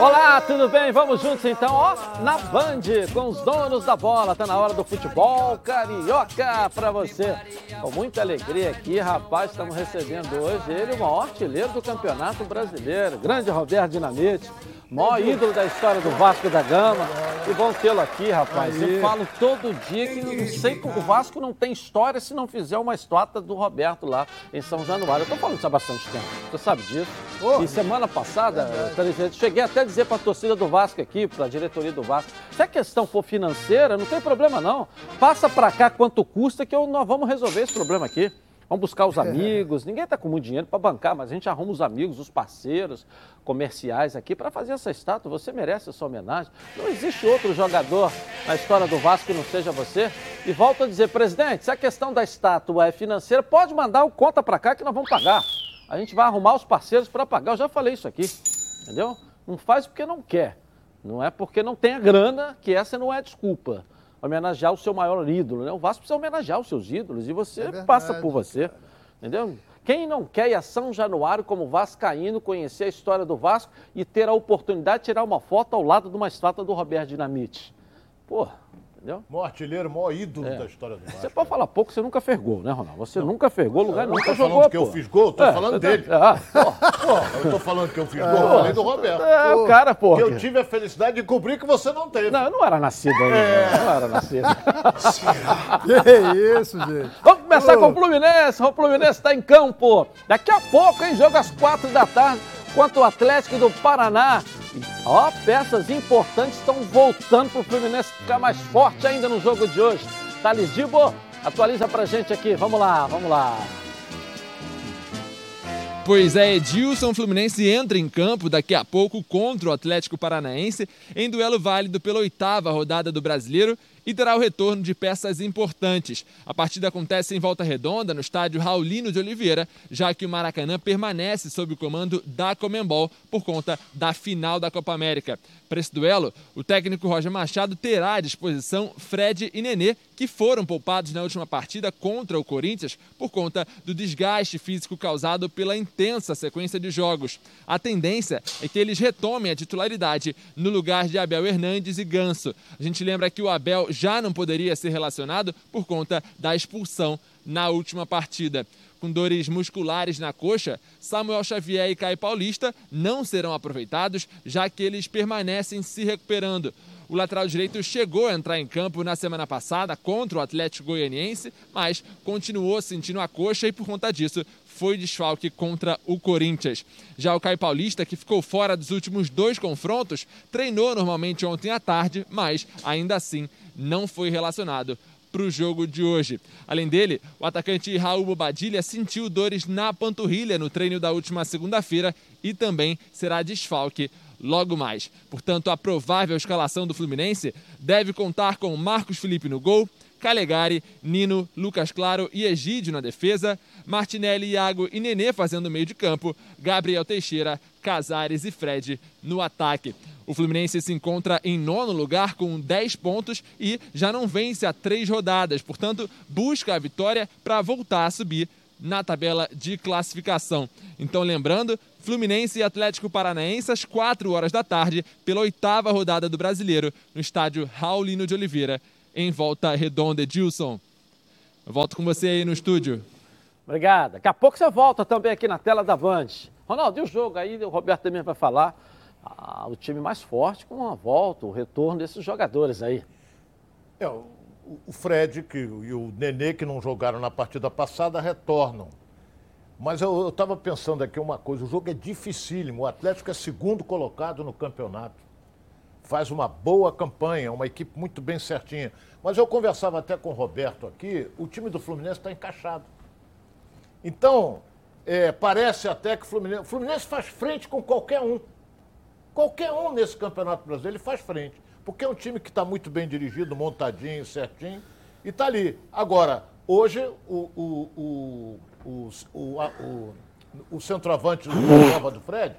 Olá, tudo bem? Vamos juntos então, ó, na Band, com os donos da bola. Tá na hora do futebol carioca pra você. Com muita alegria aqui, rapaz, estamos recebendo hoje ele, o maior artilheiro do Campeonato Brasileiro, grande Roberto Dinamite maior ídolo da história do Vasco da Gama. E bom tê-lo aqui, rapaz. Eu falo todo dia que não sei que o Vasco não tem história se não fizer uma estátua do Roberto lá em São Januário. Eu tô falando isso há bastante tempo, você sabe disso. E semana passada, é cheguei até a dizer para a torcida do Vasco aqui, para a diretoria do Vasco, se a questão for financeira, não tem problema não. Passa para cá quanto custa que eu, nós vamos resolver esse problema aqui. Vamos buscar os amigos. Ninguém está com muito dinheiro para bancar, mas a gente arruma os amigos, os parceiros comerciais aqui para fazer essa estátua. Você merece essa homenagem. Não existe outro jogador na história do Vasco que não seja você. E volto a dizer, presidente, se a questão da estátua é financeira, pode mandar o conta para cá que nós vamos pagar. A gente vai arrumar os parceiros para pagar. Eu já falei isso aqui, entendeu? Não faz porque não quer. Não é porque não tem a grana, que essa não é desculpa homenagear o seu maior ídolo. Né? O Vasco precisa homenagear os seus ídolos e você é verdade, passa por você. Cara. Entendeu? Quem não quer ir a São Januário como vascaíno, conhecer a história do Vasco e ter a oportunidade de tirar uma foto ao lado de uma estátua do Roberto Dinamite? Porra, entendeu? Maior artilheiro, maior ídolo é. da história do Vasco. Você pode falar pouco, você nunca fez gol, né, Ronaldo? Você não. nunca fez gol, lugar não nunca jogou, que eu fiz gol, tô é, falando tá- dele. Ah, eu tô falando que eu fiz gol, eu falei do Roberto. É, o cara, pô. Que eu tive a felicidade de cobrir que você não teve. Não, eu não era nascido ainda. É. Não era nascido. que isso, gente. Vamos começar com o Fluminense. O Fluminense está em campo. Daqui a pouco, hein? Jogo às quatro da tarde quanto o Atlético do Paraná. Ó, peças importantes estão voltando para o Fluminense ficar mais forte ainda no jogo de hoje. Thales Dibo, atualiza pra gente aqui. Vamos lá, vamos lá. Pois é, Edilson Fluminense entra em campo daqui a pouco contra o Atlético Paranaense em duelo válido pela oitava rodada do Brasileiro e terá o retorno de peças importantes. A partida acontece em Volta Redonda, no estádio Raulino de Oliveira, já que o Maracanã permanece sob o comando da Comembol por conta da final da Copa América. Para esse duelo, o técnico Roger Machado terá à disposição Fred e Nenê, que foram poupados na última partida contra o Corinthians por conta do desgaste físico causado pela intensa sequência de jogos. A tendência é que eles retomem a titularidade no lugar de Abel Hernandes e Ganso. A gente lembra que o Abel já não poderia ser relacionado por conta da expulsão na última partida. Com dores musculares na coxa, Samuel Xavier e Caio Paulista não serão aproveitados, já que eles permanecem se recuperando. O lateral direito chegou a entrar em campo na semana passada contra o Atlético Goianiense, mas continuou sentindo a coxa e, por conta disso, foi desfalque contra o Corinthians. Já o Caio Paulista, que ficou fora dos últimos dois confrontos, treinou normalmente ontem à tarde, mas ainda assim não foi relacionado para o jogo de hoje. Além dele, o atacante Raul Bobadilha sentiu dores na panturrilha no treino da última segunda-feira e também será desfalque logo mais. Portanto, a provável escalação do Fluminense deve contar com Marcos Felipe no gol, Calegari, Nino, Lucas Claro e Egídio na defesa, Martinelli, Iago e Nenê fazendo meio de campo, Gabriel Teixeira, Casares e Fred no ataque. O Fluminense se encontra em nono lugar com 10 pontos e já não vence há três rodadas, portanto, busca a vitória para voltar a subir na tabela de classificação. Então, lembrando, Fluminense e Atlético Paranaense às 4 horas da tarde, pela oitava rodada do Brasileiro, no estádio Raulino de Oliveira, em Volta Redonda. Edilson, eu volto com você aí no estúdio. Obrigado. Daqui a pouco você volta também aqui na tela da Band. Ronaldo, e o jogo aí? O Roberto também vai falar. Ah, o time mais forte com a volta, o retorno desses jogadores aí. É, o, Fred que, e o Nenê, que não jogaram na partida passada, retornam. Mas eu estava pensando aqui uma coisa: o jogo é dificílimo. O Atlético é segundo colocado no campeonato. Faz uma boa campanha, uma equipe muito bem certinha. Mas eu conversava até com o Roberto aqui: o time do Fluminense está encaixado. Então, é, parece até que o Fluminense, Fluminense faz frente com qualquer um. Qualquer um nesse Campeonato Brasileiro ele faz frente. Porque é um time que está muito bem dirigido, montadinho, certinho, e está ali. Agora, hoje, o, o, o, o, o, o, o centroavante do Nova do Fred,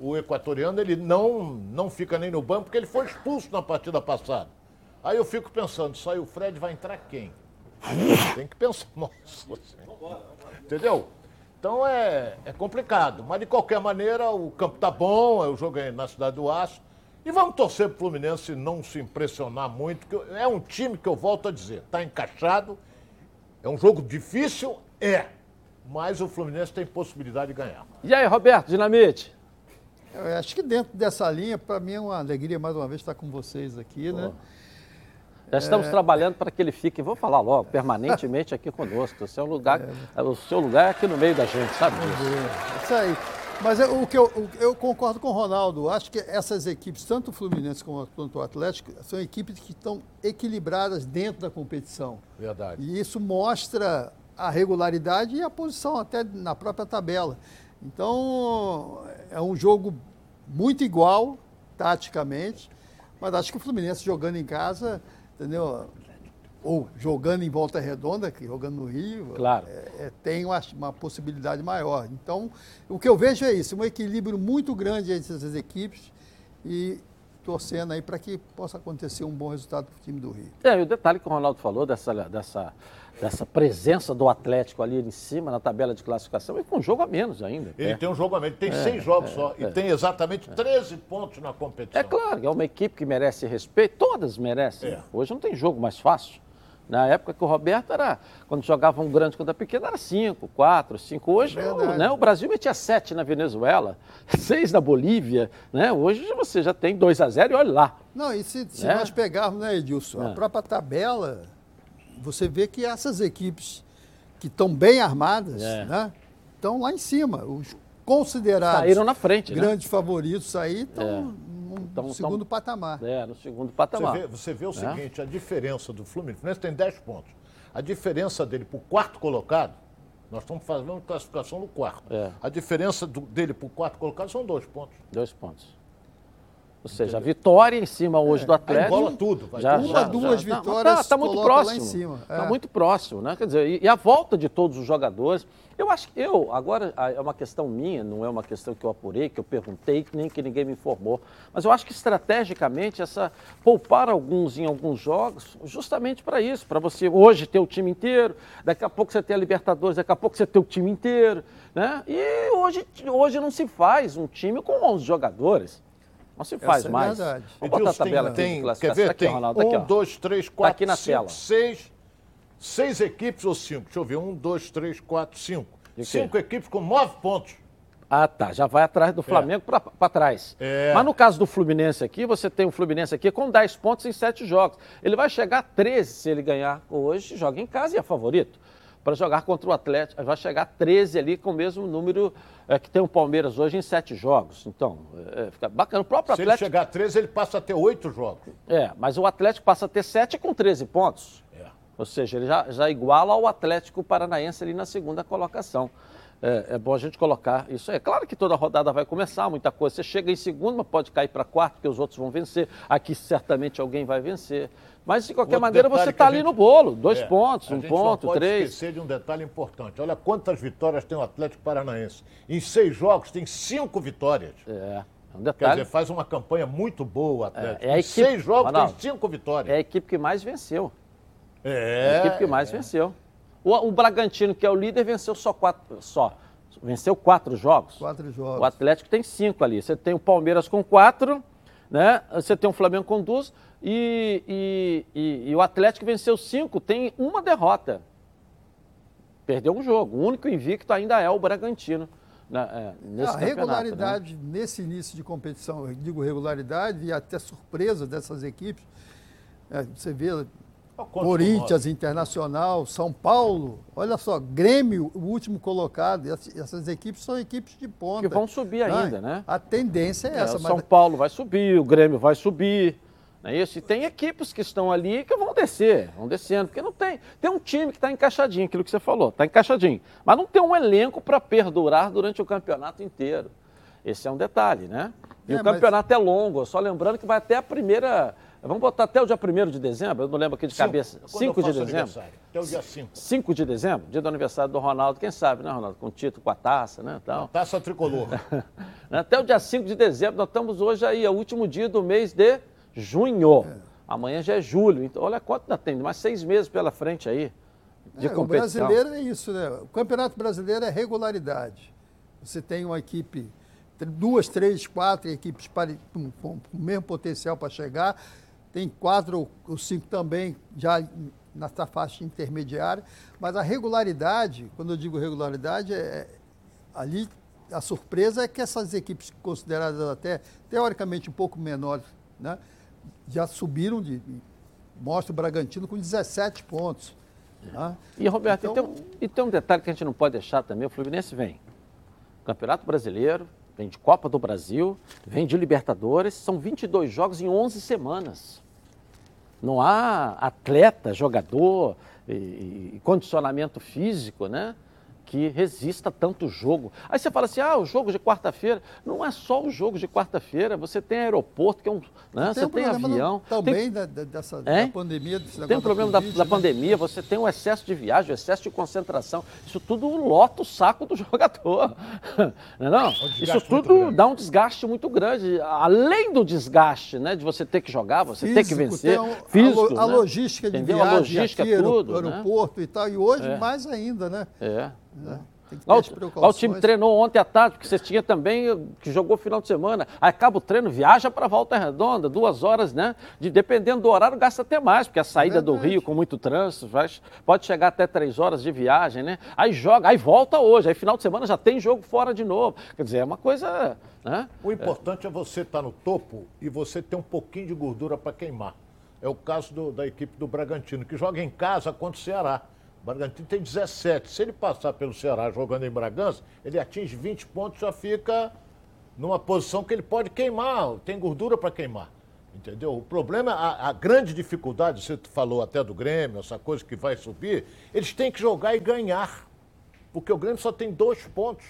o equatoriano, ele não, não fica nem no banco, porque ele foi expulso na partida passada. Aí eu fico pensando, sai o Fred, vai entrar quem? Tem que pensar. Nossa, entendeu? Então é, é complicado. Mas de qualquer maneira, o campo tá bom, o jogo é na cidade do Aço. E vamos torcer para o Fluminense não se impressionar muito, que é um time que eu volto a dizer, está encaixado. É um jogo difícil? É. Mas o Fluminense tem possibilidade de ganhar. E aí, Roberto, Dinamite? Eu acho que dentro dessa linha, para mim é uma alegria mais uma vez estar com vocês aqui, né? Já estamos é... trabalhando para que ele fique, vou falar logo, permanentemente aqui conosco. O seu lugar, é... o seu lugar é aqui no meio da gente, sabe disso? Isso aí. Mas o que eu, eu, concordo com o Ronaldo. Acho que essas equipes, tanto o Fluminense quanto o Atlético, são equipes que estão equilibradas dentro da competição. Verdade. E isso mostra a regularidade e a posição até na própria tabela. Então, é um jogo muito igual, taticamente, mas acho que o Fluminense jogando em casa, entendeu? Ou jogando em volta redonda, jogando no Rio, claro. é, é, tem uma, uma, possibilidade maior. Então, o que eu vejo é isso, um equilíbrio muito grande entre essas equipes e torcendo aí para que possa acontecer um bom resultado para o time do Rio. É, e o detalhe que o Ronaldo falou dessa, dessa dessa presença do Atlético ali em cima na tabela de classificação e com um jogo a menos ainda. Ele é. tem um jogo a menos, tem é, seis jogos é, só e é. tem exatamente 13 pontos na competição. É claro, é uma equipe que merece respeito, todas merecem. É. Hoje não tem jogo mais fácil. Na época que o Roberto era, quando jogava um grande contra pequeno, era cinco, quatro, cinco. Hoje o, né, o Brasil metia sete na Venezuela, seis na Bolívia. Né? Hoje você já tem 2 a 0 e olha lá. Não, e se, se nós pegarmos, né, Edilson, a própria tabela você vê que essas equipes que estão bem armadas, é. né, estão lá em cima. Os considerados Saíram na frente, né? grandes né? favoritos aí estão é. no, então, segundo patamar. É, no segundo patamar. Você vê, você vê o é. seguinte, a diferença do Fluminense, o Fluminense tem 10 pontos. A diferença dele para o quarto colocado, nós estamos fazendo classificação no quarto. É. A diferença do, dele para o quarto colocado são dois pontos. Dois pontos. Ou seja, a vitória em cima hoje é, do Atlético. Embola tudo. Vai já, uma, já, duas já, vitórias. Está tá muito próximo. Está é. muito próximo, né? Quer dizer, e, e, a volta de todos os jogadores. Eu acho que eu, agora é uma questão minha, não é uma questão que eu apurei, que eu perguntei, nem que ninguém me informou. Mas eu acho que estrategicamente essa poupar alguns em alguns jogos, justamente para isso, para você hoje ter o time inteiro, daqui a pouco você ter a Libertadores, daqui a pouco você ter o time inteiro. Né? E hoje, hoje não se faz um time com 11 jogadores. Não se faz Essa é mais. Verdade. Vamos botar a tabela tem, aqui de Quer ver? Tá aqui, tem Ronaldo, um, dois, três, quatro, tá aqui na cinco, tela. seis, seis equipes ou cinco? Deixa eu ver. Um, dois, três, quatro, cinco. Cinco equipes com nove pontos. Ah, tá. Já vai atrás do é. Flamengo é. para trás. É. Mas no caso do Fluminense aqui, você tem o Fluminense aqui com 10 pontos em 7 jogos. Ele vai chegar a 13 se ele ganhar hoje, joga em casa e é favorito para jogar contra o Atlético. Vai chegar 13 ali com o mesmo número é, que tem o Palmeiras hoje em sete jogos. Então, é, fica bacana. O próprio Se Atlético. Se ele chegar a 13, ele passa a ter oito jogos. É, mas o Atlético passa a ter sete com 13 pontos. É. Ou seja, ele já, já iguala ao Atlético Paranaense ali na segunda colocação. É, é, bom a gente colocar isso aí. É claro que toda rodada vai começar, muita coisa. Você chega em segundo, mas pode cair para quarto, porque os outros vão vencer. Aqui certamente alguém vai vencer. Mas, de qualquer Outro maneira, você está ali gente, no bolo. Dois é, pontos, um ponto, pode três. esquecer de um detalhe importante. Olha quantas vitórias tem o Atlético Paranaense. Em seis jogos, tem cinco vitórias. É. É um detalhe. Quer dizer, faz uma campanha muito boa o Atlético. É, é a equipe, em seis jogos Ronaldo, tem cinco vitórias. É a equipe que mais venceu. É. É a equipe que mais venceu. O, o, Bragantino, que é o líder, venceu só quatro. Só. Venceu quatro jogos. Quatro jogos. O Atlético tem cinco ali. Você tem o Palmeiras com quatro, né? Você tem o Flamengo com duas. E, e, e, e, o Atlético venceu cinco, tem uma derrota. Perdeu um jogo. O único invicto ainda é o Bragantino. Né, é, nesse a regularidade né? nesse início de competição, eu digo regularidade e até surpresa dessas equipes. É, você vê Corinthians Internacional, São Paulo, olha só, Grêmio, o último colocado. Essas equipes são equipes de ponta. Que vão subir ainda, né? A tendência é, é essa. São mas... Paulo vai subir, o Grêmio vai subir. Não é isso? E tem equipes que estão ali que vão descer, vão descendo, porque não tem. Tem um time que está encaixadinho, aquilo que você falou, está encaixadinho. Mas não tem um elenco para perdurar durante o campeonato inteiro. Esse é um detalhe, né? E é, o campeonato mas... é longo, só lembrando que vai até a primeira. Vamos botar até o dia 1 de dezembro, eu não lembro aqui de cabeça. 5 de dezembro? Até o dia 5. 5 de dezembro, dia do aniversário do Ronaldo, quem sabe, né, Ronaldo? Com o título, com a taça, né? Tal. taça tricolor. até o dia 5 de dezembro, nós estamos hoje aí, é o último dia do mês de junho. É. Amanhã já é julho, então olha quanto ainda tem, mais seis meses pela frente aí. de é, competição. O brasileiro é isso, né? O Campeonato Brasileiro é regularidade. Você tem uma equipe, duas, três, quatro equipes com o mesmo potencial para chegar. Tem quatro ou cinco também já nessa faixa intermediária. Mas a regularidade, quando eu digo regularidade, é ali a surpresa é que essas equipes consideradas até teoricamente um pouco menores, né, já subiram de. Mostra o Bragantino com 17 pontos. Né? E, Roberto, então, e, tem um, e tem um detalhe que a gente não pode deixar também: o Fluminense vem. Campeonato Brasileiro, vem de Copa do Brasil, vem de Libertadores, são 22 jogos em 11 semanas. Não há atleta, jogador e, e condicionamento físico, né? Que resista tanto jogo. Aí você fala assim, ah, o jogo de quarta-feira. Não é só o jogo de quarta-feira, você tem aeroporto, que é um. Né? Tem você um tem avião. Também tem... da, dessa é? da pandemia. Tem um problema da, COVID, da, da né? pandemia, você tem o um excesso de viagem, o excesso de concentração. Isso tudo lota o saco do jogador. Não, é não? Isso tudo dá um desgaste muito grande. Além do desgaste, né? De você ter que jogar, você físico, ter que vencer. Um, físico, a, né? logística de Entendeu? viagem a logística, aqui, tudo, aeroporto né? e tal. E hoje é. mais ainda, né? É. É. Lá o, lá o, time treinou ontem à tarde, porque você tinha também que jogou final de semana. Aí acaba o treino, viaja para Volta Redonda, duas horas, né? De, dependendo do horário, gasta até mais, porque a saída é do Rio com muito trânsito vai, pode chegar até três horas de viagem, né? Aí joga, aí volta hoje, aí final de semana já tem jogo fora de novo. Quer dizer, é uma coisa. Né? O importante é, é você estar tá no topo e você ter um pouquinho de gordura para queimar. É o caso do, da equipe do Bragantino, que joga em casa contra o Ceará. O Bragantino tem 17. Se ele passar pelo Ceará jogando em Bragança, ele atinge 20 pontos, já fica numa posição que ele pode queimar, tem gordura para queimar. Entendeu? O problema, a, a, grande dificuldade, você falou até do Grêmio, essa coisa que vai subir, eles têm que jogar e ganhar. Porque o Grêmio só tem dois pontos.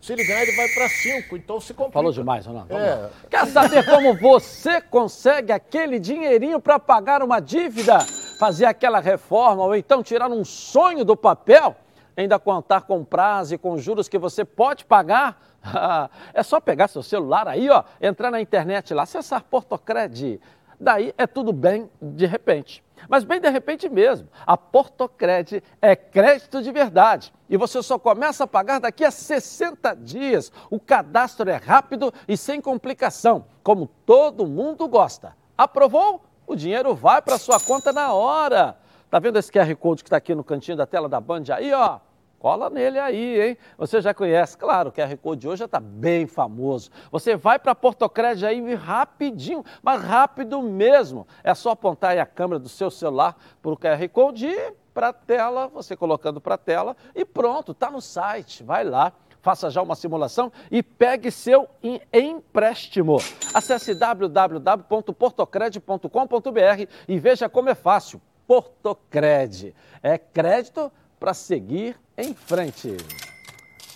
Se ele ganhar, ele vai para cinco, então se complica. Falou demais, Ronaldo. É. Quer saber como você consegue aquele dinheirinho para pagar uma dívida? Fazer aquela reforma ou então tirar um sonho do papel, ainda contar com prazo e com juros que você pode pagar, é só pegar seu celular aí, ó, entrar na internet lá, acessar Portocred. Daí é tudo bem de repente. Mas bem de repente mesmo. A Portocred é crédito de verdade. E você só começa a pagar daqui a 60 dias. O cadastro é rápido e sem complicação, como todo mundo gosta. Aprovou? O dinheiro vai para sua conta na hora. Tá vendo esse QR Code que está aqui no cantinho da tela da Band aí, ó? Cola nele aí, hein? Você já conhece, claro, o QR Code de hoje já está bem famoso. Você vai para Portocred aí rapidinho, mas rápido mesmo. É só apontar a câmera do seu celular para o QR Code e para a tela, você colocando para a tela e pronto, está no site. Vai lá Faça já uma simulação e pegue seu empréstimo. Acesse www.portocred.com.br e veja como é fácil. Portocred é crédito para seguir em frente.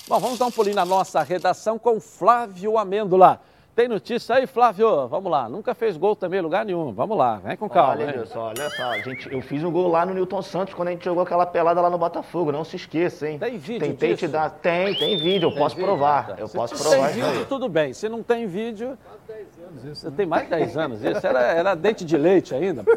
Bom, vamos dar um pulinho na nossa redação com Flávio Amêndola. Tem notícia aí, Flávio? Vamos lá. Nunca fez gol também em lugar nenhum. Vamos lá, vem com calma. Olha, Wilson, olha só. Gente, eu fiz um gol lá no Newton Santos quando a gente jogou aquela pelada lá no Botafogo. Não se esqueça, hein? Tem vídeo Tentei disso? te dar. Tem, tem vídeo. Eu tem posso vídeo? provar. Tá. Eu Se posso tem provar. vídeo, tudo bem. Se não tem vídeo. Isso, Você tem mais de 10 anos isso? Era, era dente de leite ainda? Pô.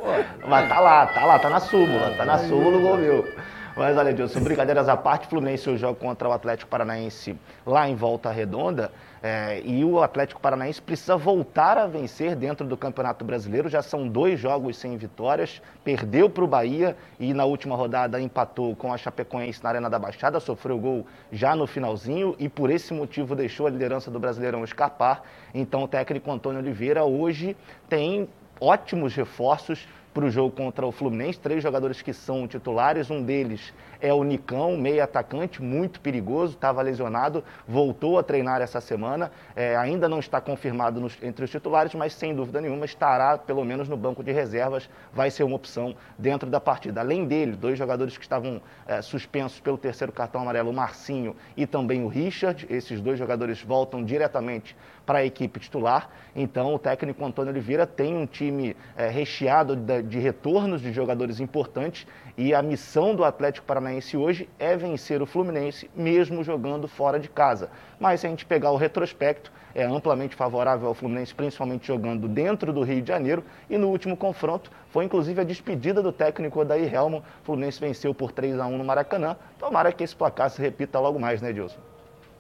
Mas tá lá, tá lá, tá na súmula. Tá na súmula o gol meu. Mas olha, Dilson, brincadeiras à parte, Fluminense hoje joga contra o Atlético Paranaense lá em Volta Redonda. É, e o Atlético Paranaense precisa voltar a vencer dentro do Campeonato Brasileiro. Já são dois jogos sem vitórias. Perdeu para o Bahia e na última rodada empatou com a Chapecoense na Arena da Baixada. Sofreu gol já no finalzinho e por esse motivo deixou a liderança do Brasileirão escapar. Então o técnico Antônio Oliveira hoje tem ótimos reforços para o jogo contra o Fluminense. Três jogadores que são titulares. Um deles é o Nicão, meio atacante, muito perigoso, estava lesionado, voltou a treinar essa semana. É, ainda não está confirmado nos, entre os titulares, mas sem dúvida nenhuma estará pelo menos no banco de reservas. Vai ser uma opção dentro da partida. Além dele, dois jogadores que estavam é, suspensos pelo terceiro cartão amarelo, o Marcinho e também o Richard. Esses dois jogadores voltam diretamente para a equipe titular. Então, o técnico Antônio Oliveira tem um time é, recheado de, de retornos de jogadores importantes e a missão do Atlético Paranaense hoje é vencer o Fluminense, mesmo jogando fora de casa. Mas se a gente pegar o retrospecto, é amplamente favorável ao Fluminense, principalmente jogando dentro do Rio de Janeiro. E no último confronto, foi inclusive a despedida do técnico Odair Helman. O Fluminense venceu por 3 a 1 no Maracanã. Tomara que esse placar se repita logo mais, né, Edilson?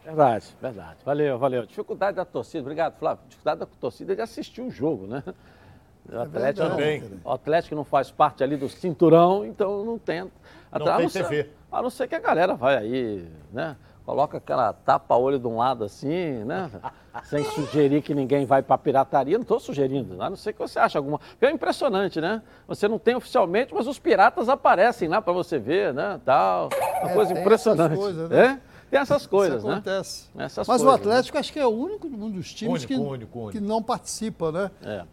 Verdade, verdade. Valeu, valeu. Dificuldade da torcida, obrigado, Flávio. Dificuldade da torcida de assistir o jogo, né? O Atlético, é não, o Atlético não faz parte ali do cinturão, então não tem. Não a tem não TV. Ser, a não ser que a galera vai aí, né? Coloca aquela tapa-olho de um lado assim, né? Sem sugerir que ninguém vai para pirataria. Não estou sugerindo, a não ser que você ache alguma. Porque é impressionante, né? Você não tem oficialmente, mas os piratas aparecem lá para você ver, né? Tal. Uma É, coisa impressionante. coisas, né? É? Tem essas coisas, Isso né? acontece. Essas Mas o coisas, né? Atlético acho que é o único um dos times Único, que, único, único. que não participa, né? É.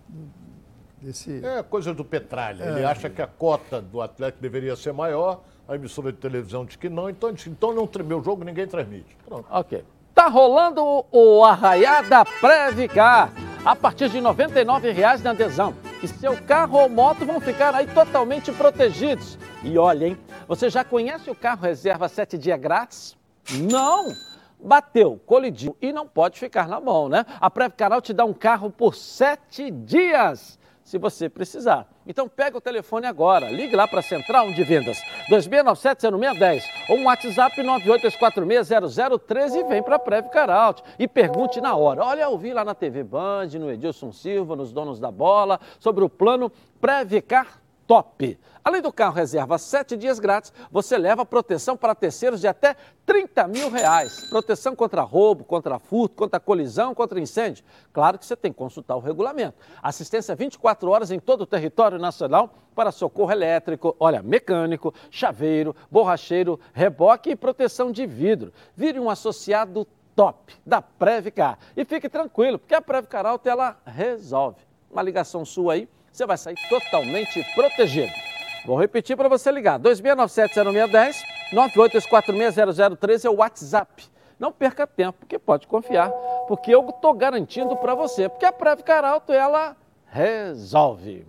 Desse... É coisa do Petralha. Ele acha que a cota do Atlético deveria ser maior, a emissora de televisão diz que não, então, diz, então não tremeu o jogo, ninguém transmite. Pronto. Ok. Tá rolando o Arraiá da Previcar. A partir de R$ 99,00 na adesão. E seu carro ou moto vão ficar aí totalmente protegidos. E olha, hein? Você já conhece o carro reserva 7 dias grátis? Não! Bateu, colidiu e não pode ficar na mão, né? A Previcaral te dá um carro por 7 dias se você precisar. Então pega o telefone agora, ligue lá para a Central de Vendas 2697-0610 ou um WhatsApp 982460013 e vem para a Prev Caralt e pergunte na hora. Olha, eu vi lá na TV Band, no Edilson Silva, nos Donos da Bola, sobre o plano Previcar Top. Além do carro reserva sete dias grátis, você leva proteção para terceiros de até 30 mil reais. Proteção contra roubo, contra furto, contra colisão, contra incêndio. Claro que você tem que consultar o regulamento. Assistência 24 horas em todo o território nacional para socorro elétrico, olha, mecânico, chaveiro, borracheiro, reboque e proteção de vidro. Vire um associado top da Previcar. E fique tranquilo, porque a Previcar Alta ela resolve. Uma ligação sua aí, você vai sair totalmente protegido. Vou repetir para você ligar: 2697-0610, 982460013 é o WhatsApp. Não perca tempo, porque pode confiar, porque eu estou garantindo para você, porque a Previcar Alto, ela resolve.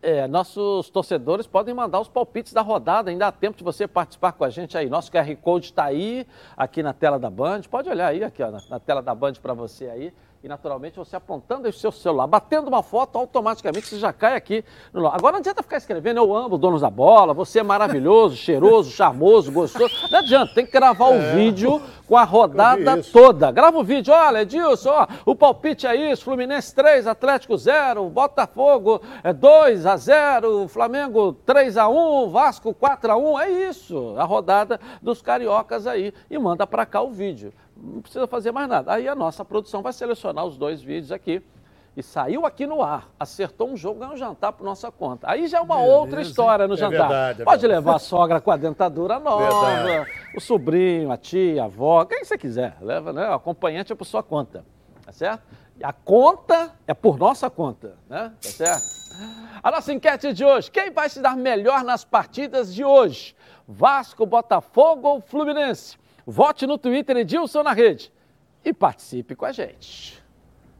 É, nossos torcedores podem mandar os palpites da rodada, ainda há tempo de você participar com a gente aí. Nosso QR Code está aí, aqui na tela da Band. Pode olhar aí, aqui ó, na, na tela da Band para você aí. E naturalmente você apontando o seu celular, batendo uma foto, automaticamente você já cai aqui. No... Agora não adianta ficar escrevendo, eu amo donos da bola, você é maravilhoso, cheiroso, charmoso, gostoso. Não adianta, tem que gravar o vídeo com a rodada toda. Grava o vídeo, olha, Edilson, ó, o palpite é isso, Fluminense 3, Atlético 0, Botafogo é 2 a 0, Flamengo 3 a 1, Vasco 4 a 1, é isso, a rodada dos cariocas aí e manda para cá o vídeo. Não precisa fazer mais nada. Aí a nossa produção vai selecionar os dois vídeos aqui e saiu aqui no ar, acertou um jogo, ganhou um jantar por nossa conta. Aí já é uma Beleza, outra história no É jantar. verdade, é Pode verdade. levar a sogra com a dentadura nova, Verdade. o sobrinho, a tia, a avó, quem você quiser. Leva, né? O acompanhante é por sua conta. Tá certo? A conta é por nossa conta, né? Tá certo? A nossa enquete de hoje: quem vai se dar melhor nas partidas de hoje? Vasco, Botafogo ou Fluminense? Vote no Twitter Edilson na rede e participe com a gente.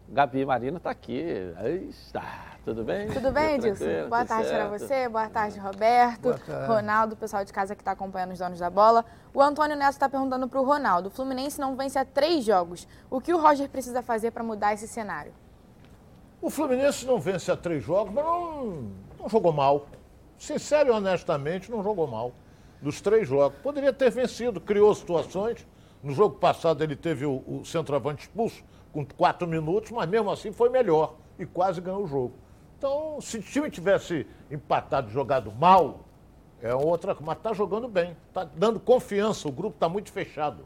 Gabi Marina está aqui. Aí está. Tudo bem? Tudo bem, Edilson? Boa tarde para você, boa tarde, Roberto, Boa tarde. Ronaldo, o pessoal de casa que está acompanhando os donos da bola. O Antônio Neto está perguntando para o Ronaldo: o Fluminense não vence há três jogos. O que o Roger precisa fazer para mudar esse cenário? O Fluminense não vence há três jogos, mas não, não jogou mal. Sincero e honestamente, não jogou mal. Nos três jogos. Poderia ter vencido, criou situações. No jogo passado ele teve o, o centroavante expulso com quatro minutos, mas mesmo assim foi melhor e quase ganhou o jogo. Então, se o time tivesse empatado e jogado mal, é outra, mas está jogando bem, está dando confiança, o grupo está muito fechado.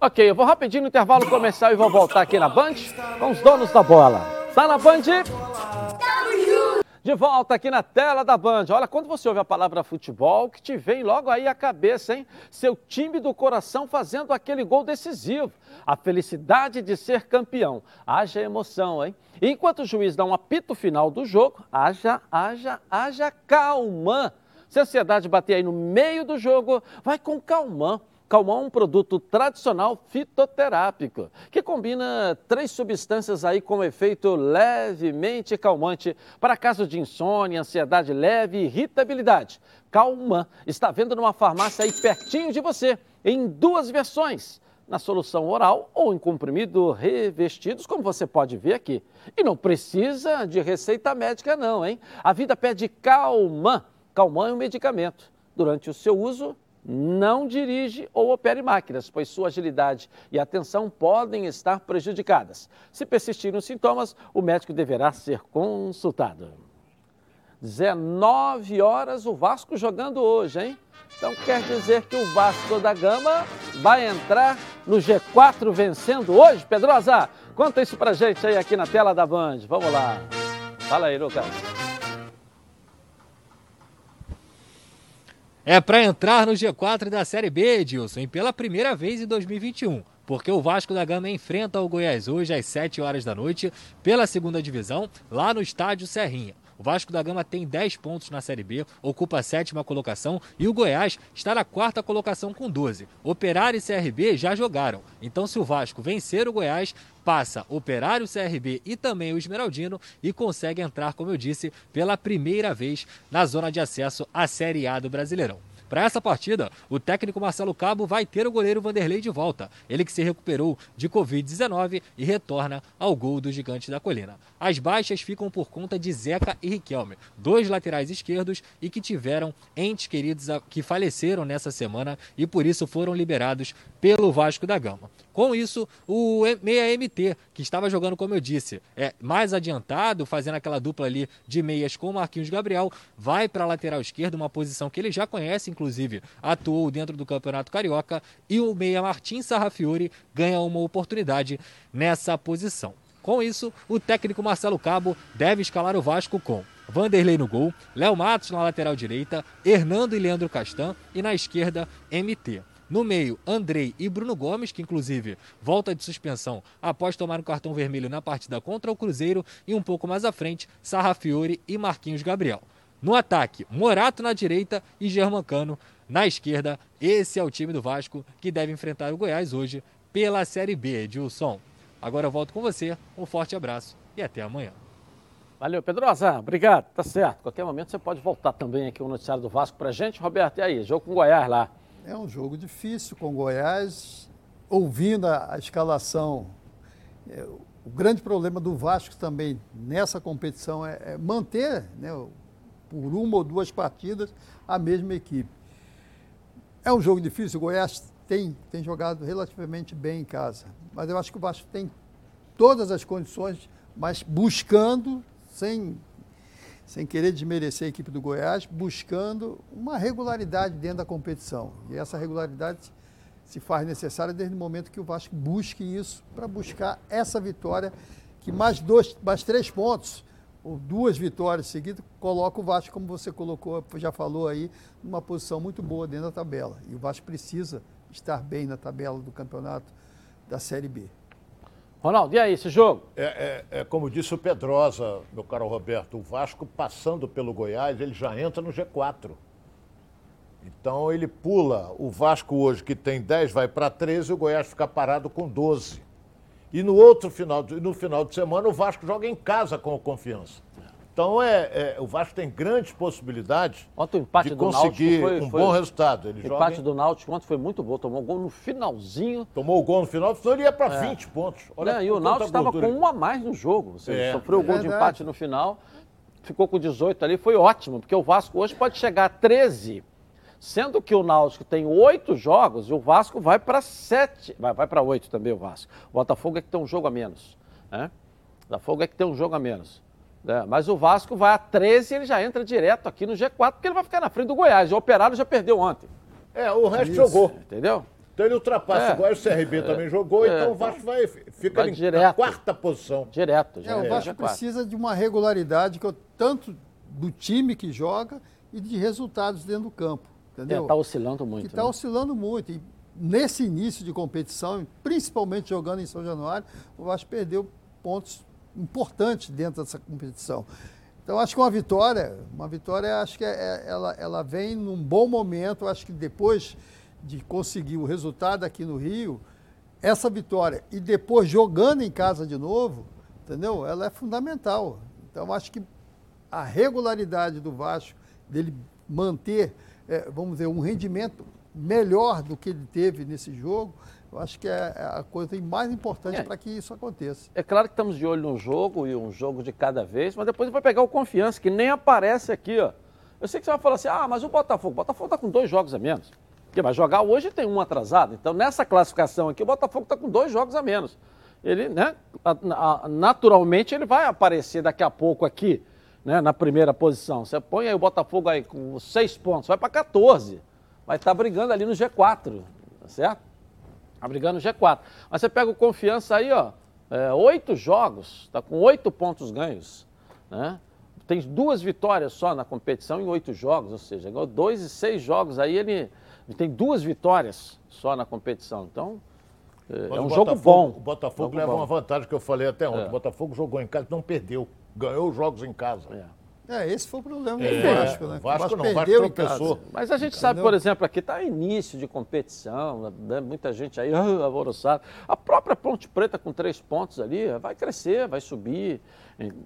Ok, eu vou rapidinho no intervalo comercial e vou voltar aqui na Band com os donos da bola. Tá na Band? De volta aqui na tela da Band. Olha, quando você ouve a palavra futebol, que te vem logo aí à cabeça, hein? Seu time do coração fazendo aquele gol decisivo. A felicidade de ser campeão. Haja emoção, hein? E enquanto o juiz dá um apito final do jogo, haja, haja, haja calma. Se a ansiedade bater aí no meio do jogo, vai com calmã. Calmon é um produto tradicional fitoterápico que combina três substâncias aí com efeito levemente calmante para casos de insônia, ansiedade leve e irritabilidade. Calman está vendo numa farmácia aí pertinho de você, em duas versões na solução oral ou em comprimido revestidos, como você pode ver aqui. E não precisa de receita médica não, hein? A vida pede Calman. Calman é um medicamento. Durante o seu uso, não dirige ou opere máquinas, pois sua agilidade e atenção podem estar prejudicadas. Se persistirem os sintomas, o médico deverá ser consultado. 19 horas o Vasco jogando hoje, hein? Então quer dizer que o Vasco da Gama vai entrar no G4 vencendo hoje, Pedrosa? Conta isso pra gente aí aqui na tela da Band. Vamos lá. Fala aí, Lucas. É para entrar no G4 da Série B, Edilson, e pela primeira vez em 2021 porque o Vasco da Gama enfrenta o Goiás hoje às 7 horas da noite pela segunda divisão, lá no estádio Serrinha. O Vasco da Gama tem 10 pontos na Série B, ocupa a sétima colocação e o Goiás está na quarta colocação com 12. Operário e CRB já jogaram. Então, se o Vasco vencer o Goiás, passa Operário, CRB e também o Esmeraldino e consegue entrar, como eu disse, pela primeira vez na zona de acesso à Série A do Brasileirão. Para essa partida, o técnico Marcelo Cabo vai ter o goleiro Vanderlei de volta. Ele que se recuperou de Covid-19 e retorna ao gol do Gigante da Colina. As baixas ficam por conta de Zeca e Riquelme, dois laterais esquerdos e que tiveram entes queridos que faleceram nessa semana e por isso foram liberados pelo Vasco da Gama. Com isso, o meia MT, que estava jogando, como eu disse, é mais adiantado, fazendo aquela dupla ali de meias com o Marquinhos Gabriel, vai para a lateral esquerda, uma posição que ele já conhece, inclusive atuou dentro do Campeonato Carioca, e o meia Martim Sarrafiori ganha uma oportunidade nessa posição. Com isso, o técnico Marcelo Cabo deve escalar o Vasco com Vanderlei no gol, Léo Matos na lateral direita, Hernando e Leandro Castan e na esquerda MT. No meio, Andrei e Bruno Gomes, que inclusive volta de suspensão após tomar um cartão vermelho na partida contra o Cruzeiro. E um pouco mais à frente, Sarrafiore e Marquinhos Gabriel. No ataque, Morato na direita e Germancano na esquerda. Esse é o time do Vasco que deve enfrentar o Goiás hoje pela Série B, Edilson. Agora eu volto com você, um forte abraço e até amanhã. Valeu, Pedrosa. Obrigado. Tá certo. Qualquer momento você pode voltar também aqui o noticiário do Vasco pra gente. Roberto, e aí? Jogo com o Goiás lá. É um jogo difícil com o Goiás. Ouvindo a, a escalação, é, o grande problema do Vasco também nessa competição é, é manter, né, por uma ou duas partidas, a mesma equipe. É um jogo difícil, o Goiás tem, tem jogado relativamente bem em casa, mas eu acho que o Vasco tem todas as condições, mas buscando, sem sem querer desmerecer a equipe do Goiás, buscando uma regularidade dentro da competição. E essa regularidade se faz necessária desde o momento que o Vasco busque isso, para buscar essa vitória, que mais, dois, mais três pontos, ou duas vitórias seguidas, coloca o Vasco, como você colocou, já falou aí, numa posição muito boa dentro da tabela. E o Vasco precisa estar bem na tabela do campeonato da Série B. Ronaldo, e aí, esse jogo? É, é, é, como disse o Pedrosa, meu caro Roberto, o Vasco passando pelo Goiás, ele já entra no G4. Então ele pula. O Vasco hoje, que tem 10, vai para 13, o Goiás fica parado com 12. E no outro final, no final de semana, o Vasco joga em casa com o Confiança. Então é, é, o Vasco tem grandes possibilidades ontem, o empate de do conseguir foi, um foi, bom resultado. Ele o empate joga... do Náutico ontem foi muito bom, tomou gol no finalzinho. Tomou o gol no final, senão ele ia para é. 20 pontos. Olha, Não, e o Náutico estava com um a mais no jogo. Você é. sofreu o gol de empate no final, ficou com 18 ali, foi ótimo, porque o Vasco hoje pode chegar a 13. Sendo que o Náutico tem oito jogos e o Vasco vai para sete. Vai, vai para oito também o Vasco. O Botafogo é que tem um jogo a menos. Né? O Botafogo é que tem um jogo a menos. É, mas o Vasco vai a 13 e ele já entra direto aqui no G4, porque ele vai ficar na frente do Goiás. O Operário já perdeu ontem. É, o resto Isso. jogou. Entendeu? Então ele ultrapassa. É. Agora o CRB é. também jogou, é. então o Vasco vai, fica vai direto. na quarta posição. Direto. Já é, o Vasco precisa de uma regularidade, que eu, tanto do time que joga e de resultados dentro do campo. Entendeu? Está oscilando muito. Está né? oscilando muito. E nesse início de competição, principalmente jogando em São Januário, o Vasco perdeu pontos importante dentro dessa competição. Então, acho que uma vitória, uma vitória, acho que é, é, ela, ela vem num bom momento, acho que depois de conseguir o resultado aqui no Rio, essa vitória e depois jogando em casa de novo, entendeu? Ela é fundamental. Então, acho que a regularidade do Vasco, dele manter, é, vamos dizer, um rendimento melhor do que ele teve nesse jogo, acho que é, é a coisa mais importante é. para que isso aconteça. É claro que estamos de olho no jogo e um jogo de cada vez, mas depois vai pegar o confiança, que nem aparece aqui, ó. Eu sei que você vai falar assim, ah, mas o Botafogo, o Botafogo está com dois jogos a menos. Porque vai jogar hoje tem um atrasado. Então, nessa classificação aqui, o Botafogo está com dois jogos a menos. Ele, né, naturalmente, ele vai aparecer daqui a pouco aqui, né, na primeira posição. Você põe aí o Botafogo aí com seis pontos, vai para 14. Vai estar tá brigando ali no G4, tá certo? Tá brigando no G4. Mas você pega o Confiança aí, ó, é, oito jogos, está com oito pontos ganhos, né? Tem duas vitórias só na competição em oito jogos, ou seja, ganhou dois e seis jogos aí, ele tem duas vitórias só na competição. Então, é, é um jogo bom. O Botafogo leva bom. uma vantagem que eu falei até ontem. É. O Botafogo jogou em casa, não perdeu. Ganhou os jogos em casa. É. É, esse foi o problema do é, Vasco, né? O Vasco, Vasco não, o Vasco tropeçou. Mas a gente Entendeu? sabe, por exemplo, aqui está início de competição, né? muita gente aí uh, alvoroçada. A própria Ponte Preta com três pontos ali vai crescer, vai subir.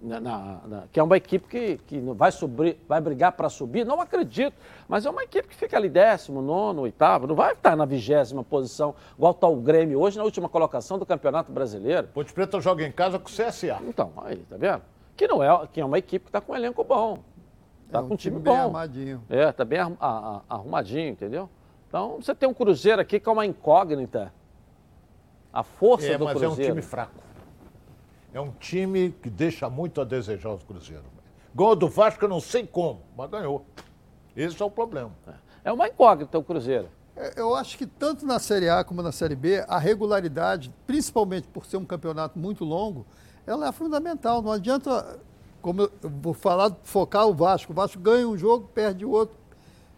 Na, na, na, que é uma equipe que, que vai, subir, vai brigar para subir, não acredito, mas é uma equipe que fica ali décimo, nono, oitavo, não vai estar na vigésima posição, igual está o Grêmio hoje na última colocação do Campeonato Brasileiro. Ponte Preta joga em casa com o CSA. Então, aí, tá vendo? Que não é, que é uma equipe que está com um elenco bom. Está é um com um time, time bom. Bem arrumadinho. É, está bem arrumadinho, entendeu? Então, você tem um Cruzeiro aqui que é uma incógnita. A força é, do mas Cruzeiro. É, mas é um time fraco. É um time que deixa muito a desejar os Cruzeiro. Ganhou do Vasco, eu não sei como, mas ganhou. Esse é o problema. É, é uma incógnita o Cruzeiro. É, eu acho que tanto na Série A como na Série B, a regularidade, principalmente por ser um campeonato muito longo, ela é fundamental. Não adianta, como eu vou falar, focar o Vasco. O Vasco ganha um jogo, perde o outro,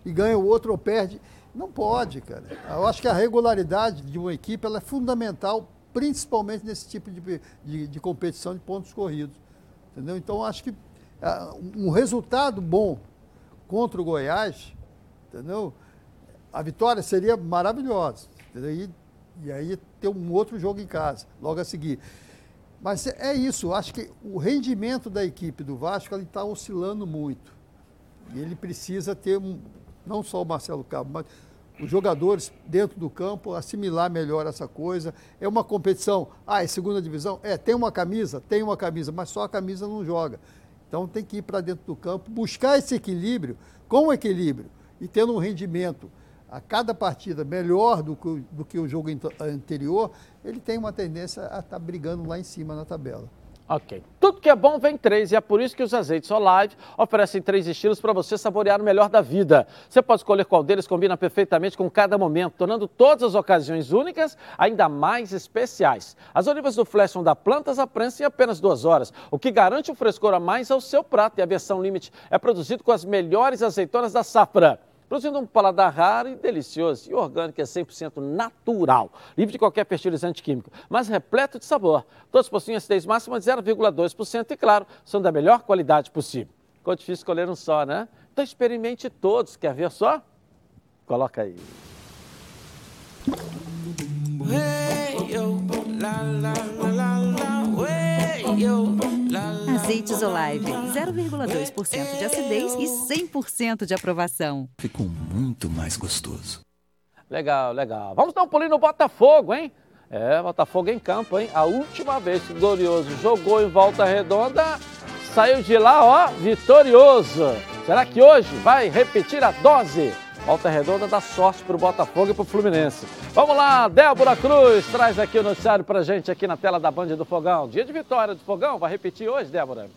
e ganha o outro ou perde. Não pode, cara. Eu acho que a regularidade de uma equipe ela é fundamental, principalmente nesse tipo de, de, de competição de pontos corridos. Entendeu? Então, acho que uh, um resultado bom contra o Goiás, entendeu? A vitória seria maravilhosa. E, e aí ter um outro jogo em casa, logo a seguir. Mas é isso, acho que o rendimento da equipe do Vasco está oscilando muito. E ele precisa ter, um, não só o Marcelo Cabo, mas os jogadores dentro do campo assimilar melhor essa coisa. É uma competição, ah, é segunda divisão? É, tem uma camisa? Tem uma camisa, mas só a camisa não joga. Então tem que ir para dentro do campo, buscar esse equilíbrio, com equilíbrio e tendo um rendimento a cada partida melhor do que, do que o jogo anterior, ele tem uma tendência a estar tá brigando lá em cima na tabela. Ok. Tudo que é bom vem três e é por isso que os azeites Olive oferecem três estilos para você saborear o melhor da vida. Você pode escolher qual deles combina perfeitamente com cada momento, tornando todas as ocasiões únicas ainda mais especiais. As olivas do Flash são da plantas à prensa em apenas duas horas, o que garante um frescor a mais ao seu prato. E a versão Limite é produzido com as melhores azeitonas da safra produzindo um paladar raro e delicioso. E orgânico é 100% natural, livre de qualquer fertilizante químico, mas repleto de sabor. Todos possuem acidez máxima de 0,2% e, claro, são da melhor qualidade possível. Ficou difícil escolher um só, né? Então experimente todos. Quer ver só? Coloca aí. Hey, yo, la, la, la, hey, yo. Azeites Olive, 0,2% de acidez e 100% de aprovação. Ficou muito mais gostoso. Legal, legal. Vamos dar um pulinho no Botafogo, hein? É, Botafogo em campo, hein? A última vez que o Glorioso jogou em volta redonda, saiu de lá, ó, vitorioso. Será que hoje vai repetir a dose? Volta Redonda dá sorte para o Botafogo e para o Fluminense. Vamos lá, Débora Cruz traz aqui o noticiário para gente aqui na tela da Band do Fogão. Dia de vitória do Fogão, vai repetir hoje, Débora?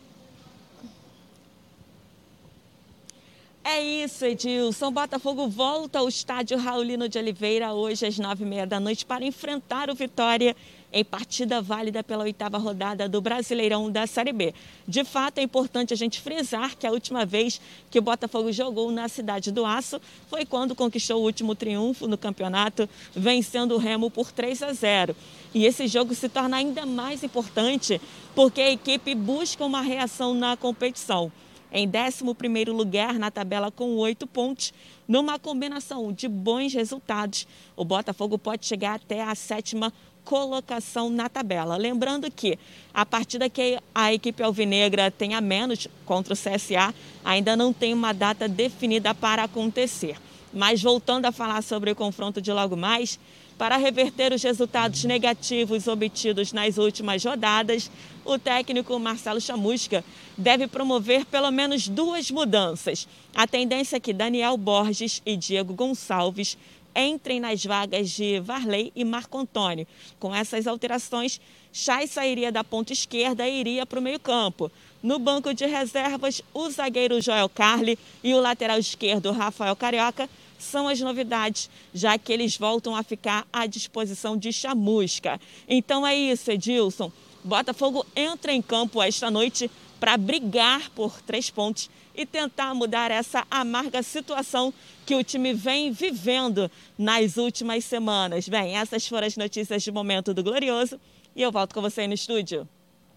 É isso, Edilson. Botafogo volta ao estádio Raulino de Oliveira hoje às nove e meia da noite para enfrentar o Vitória em partida válida pela oitava rodada do Brasileirão da Série B. De fato, é importante a gente frisar que a última vez que o Botafogo jogou na Cidade do Aço foi quando conquistou o último triunfo no campeonato, vencendo o Remo por 3 a 0. E esse jogo se torna ainda mais importante porque a equipe busca uma reação na competição. em 11º lugar na tabela com oito pontos. Numa combinação de bons resultados, o Botafogo pode chegar até a sétima colocação na tabela. Lembrando que a partida que a equipe alvinegra tem a menos contra o CSA ainda não tem uma data definida para acontecer. Mas voltando a falar sobre o confronto de logo mais, para reverter os resultados negativos obtidos nas últimas rodadas, o técnico Marcelo Chamusca deve promover pelo menos duas mudanças. A tendência é que Daniel Borges e Diego Gonçalves entrem nas vagas de Varley e Marco Antônio. Com essas alterações, Chay sairia da ponta esquerda e iria para o meio-campo. No banco de reservas, o zagueiro Joel Carli e o lateral esquerdo Rafael Carioca são as novidades, já que eles voltam a ficar à disposição de Chamusca. Então é isso, Edilson. Botafogo entra em campo esta noite para brigar por três pontos e tentar mudar essa amarga situação que o time vem vivendo nas últimas semanas. Bem, essas foram as notícias de momento do Glorioso e eu volto com você aí no estúdio.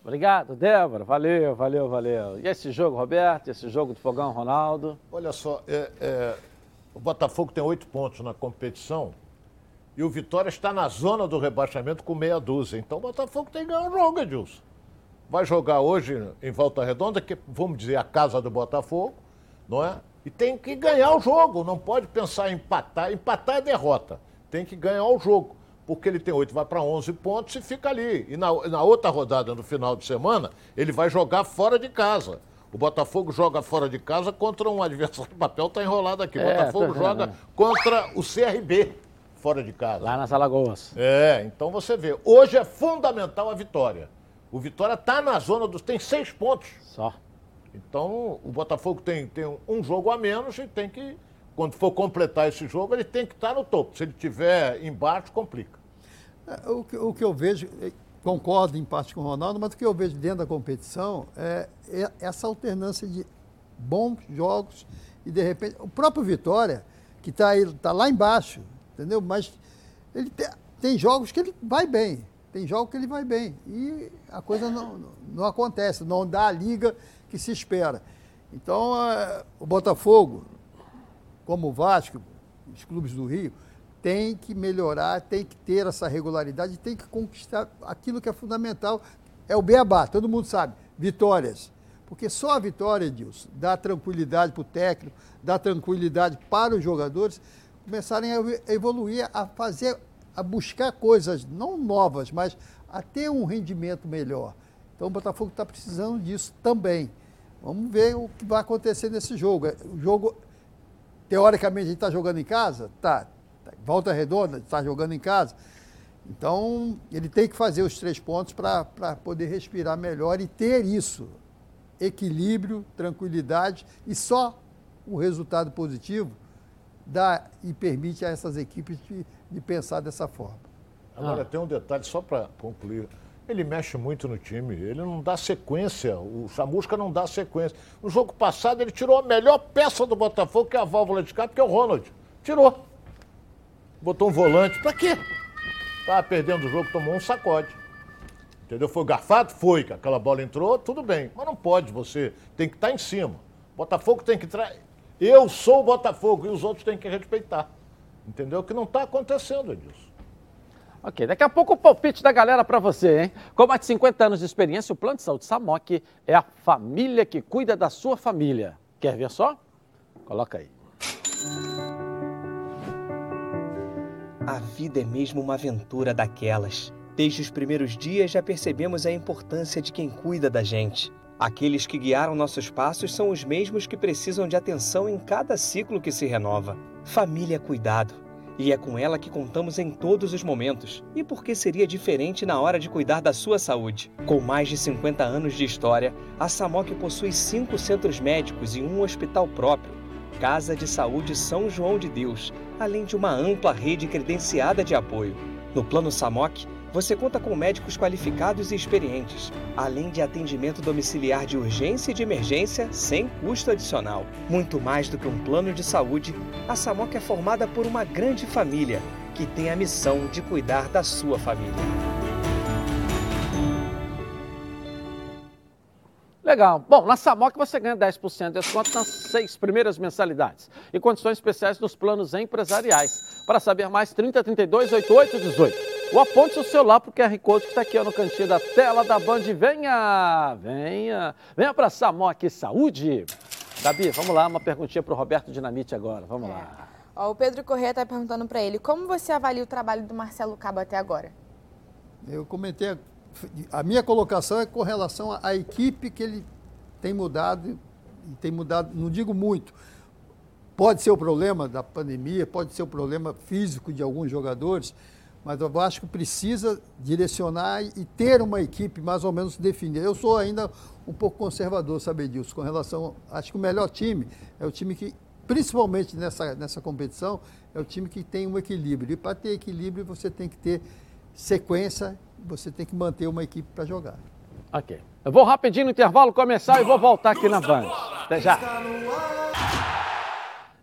Obrigado, Débora. Valeu, valeu, valeu. E esse jogo, Roberto? Esse jogo do Fogão, Ronaldo? Olha só, é, é, o Botafogo tem oito pontos na competição e o Vitória está na zona do rebaixamento com meia dúzia. Então o Botafogo tem que ganhar o jogo, Edilson. Vai jogar hoje em Volta Redonda, que vamos dizer a casa do Botafogo, não é? E tem que ganhar o jogo, não pode pensar em empatar. Empatar é derrota. Tem que ganhar o jogo, porque ele tem oito, vai para 11 pontos e fica ali. E na, na outra rodada, no final de semana, ele vai jogar fora de casa. O Botafogo joga fora de casa contra um adversário. O papel está enrolado aqui. O é, Botafogo joga contra o CRB fora de casa. Lá nas Alagoas. É, então você vê. Hoje é fundamental a vitória. O Vitória está na zona dos. tem seis pontos. Só. Então o Botafogo tem, tem um jogo a menos e tem que. Quando for completar esse jogo, ele tem que estar tá no topo. Se ele tiver embaixo, complica. É, o, que, o que eu vejo, concordo em parte com o Ronaldo, mas o que eu vejo dentro da competição é, é essa alternância de bons jogos e de repente o próprio Vitória que está tá lá embaixo, entendeu? Mas ele tem, tem, jogos que ele vai bem, tem jogos que ele vai bem e a coisa não, não acontece, não dá a liga que se espera. Então é, o Botafogo, como o Vasco, os clubes do Rio tem que melhorar, tem que ter essa regularidade, tem que conquistar aquilo que é fundamental. É o beabá, todo mundo sabe, vitórias. Porque só a vitória, Edilson, dá tranquilidade para o técnico, dá tranquilidade para os jogadores começarem a evoluir, a fazer, a buscar coisas não novas, mas a ter um rendimento melhor. Então o Botafogo está precisando disso também. Vamos ver o que vai acontecer nesse jogo. O jogo, teoricamente, a gente está jogando em casa? Tá. Volta Redonda, está jogando em casa. Então, ele tem que fazer os três pontos para poder respirar melhor e ter isso. Equilíbrio, tranquilidade e só o resultado positivo dá e permite a essas equipes de, de pensar dessa forma. Agora, ah. tem um detalhe só para concluir. Ele mexe muito no time, ele não dá sequência, o Chamusca não dá sequência. No jogo passado, ele tirou a melhor peça do Botafogo, que é a válvula de escape, que é o Ronald. Tirou botou um volante. Pra quê? Tava perdendo o jogo, tomou um sacode. Entendeu? Foi garfado? Foi, que aquela bola entrou, tudo bem. Mas não pode, você tem que estar tá em cima. Botafogo tem que entrar. Eu sou o Botafogo e os outros têm que respeitar. Entendeu? Que não está acontecendo, Edilson. Ok, daqui a pouco o palpite da galera para você, hein? Com mais de 50 anos de experiência, o Plano de Saúde Samok é a família que cuida da sua família. Quer ver só? Coloca aí. A vida é mesmo uma aventura daquelas. Desde os primeiros dias já percebemos a importância de quem cuida da gente. Aqueles que guiaram nossos passos são os mesmos que precisam de atenção em cada ciclo que se renova. Família cuidado. E é com ela que contamos em todos os momentos. E por que seria diferente na hora de cuidar da sua saúde? Com mais de 50 anos de história, a Samok possui cinco centros médicos e um hospital próprio Casa de Saúde São João de Deus, além de uma ampla rede credenciada de apoio. No Plano SAMOC, você conta com médicos qualificados e experientes, além de atendimento domiciliar de urgência e de emergência sem custo adicional. Muito mais do que um plano de saúde, a SAMOC é formada por uma grande família que tem a missão de cuidar da sua família. Legal. Bom, na Samok você ganha 10% de desconto nas seis primeiras mensalidades e condições especiais nos planos empresariais. Para saber mais, 30 32 88 18. Ou aponte seu celular para o QR Code que está aqui ó, no cantinho da tela da Band. Venha, venha, venha para Samok Saúde. Gabi, vamos lá, uma perguntinha para o Roberto Dinamite agora. Vamos é. lá. Ó, o Pedro Corrêa está perguntando para ele, como você avalia o trabalho do Marcelo Cabo até agora? Eu comentei, a, minha colocação é com relação à, equipe que ele tem mudado, tem mudado, não digo muito, pode ser o problema da pandemia, pode ser o problema físico de alguns jogadores, mas o Vasco precisa direcionar e ter uma equipe mais ou menos definida. Eu sou ainda um pouco conservador, sabe disso, com relação. Acho que o melhor time é o time que, principalmente nessa, nessa competição, é o time que tem um equilíbrio. E para ter equilíbrio, você tem que ter sequência, você tem que manter uma equipe para jogar. Ok. Eu vou rapidinho no intervalo começar e vou voltar aqui na Band. Até já.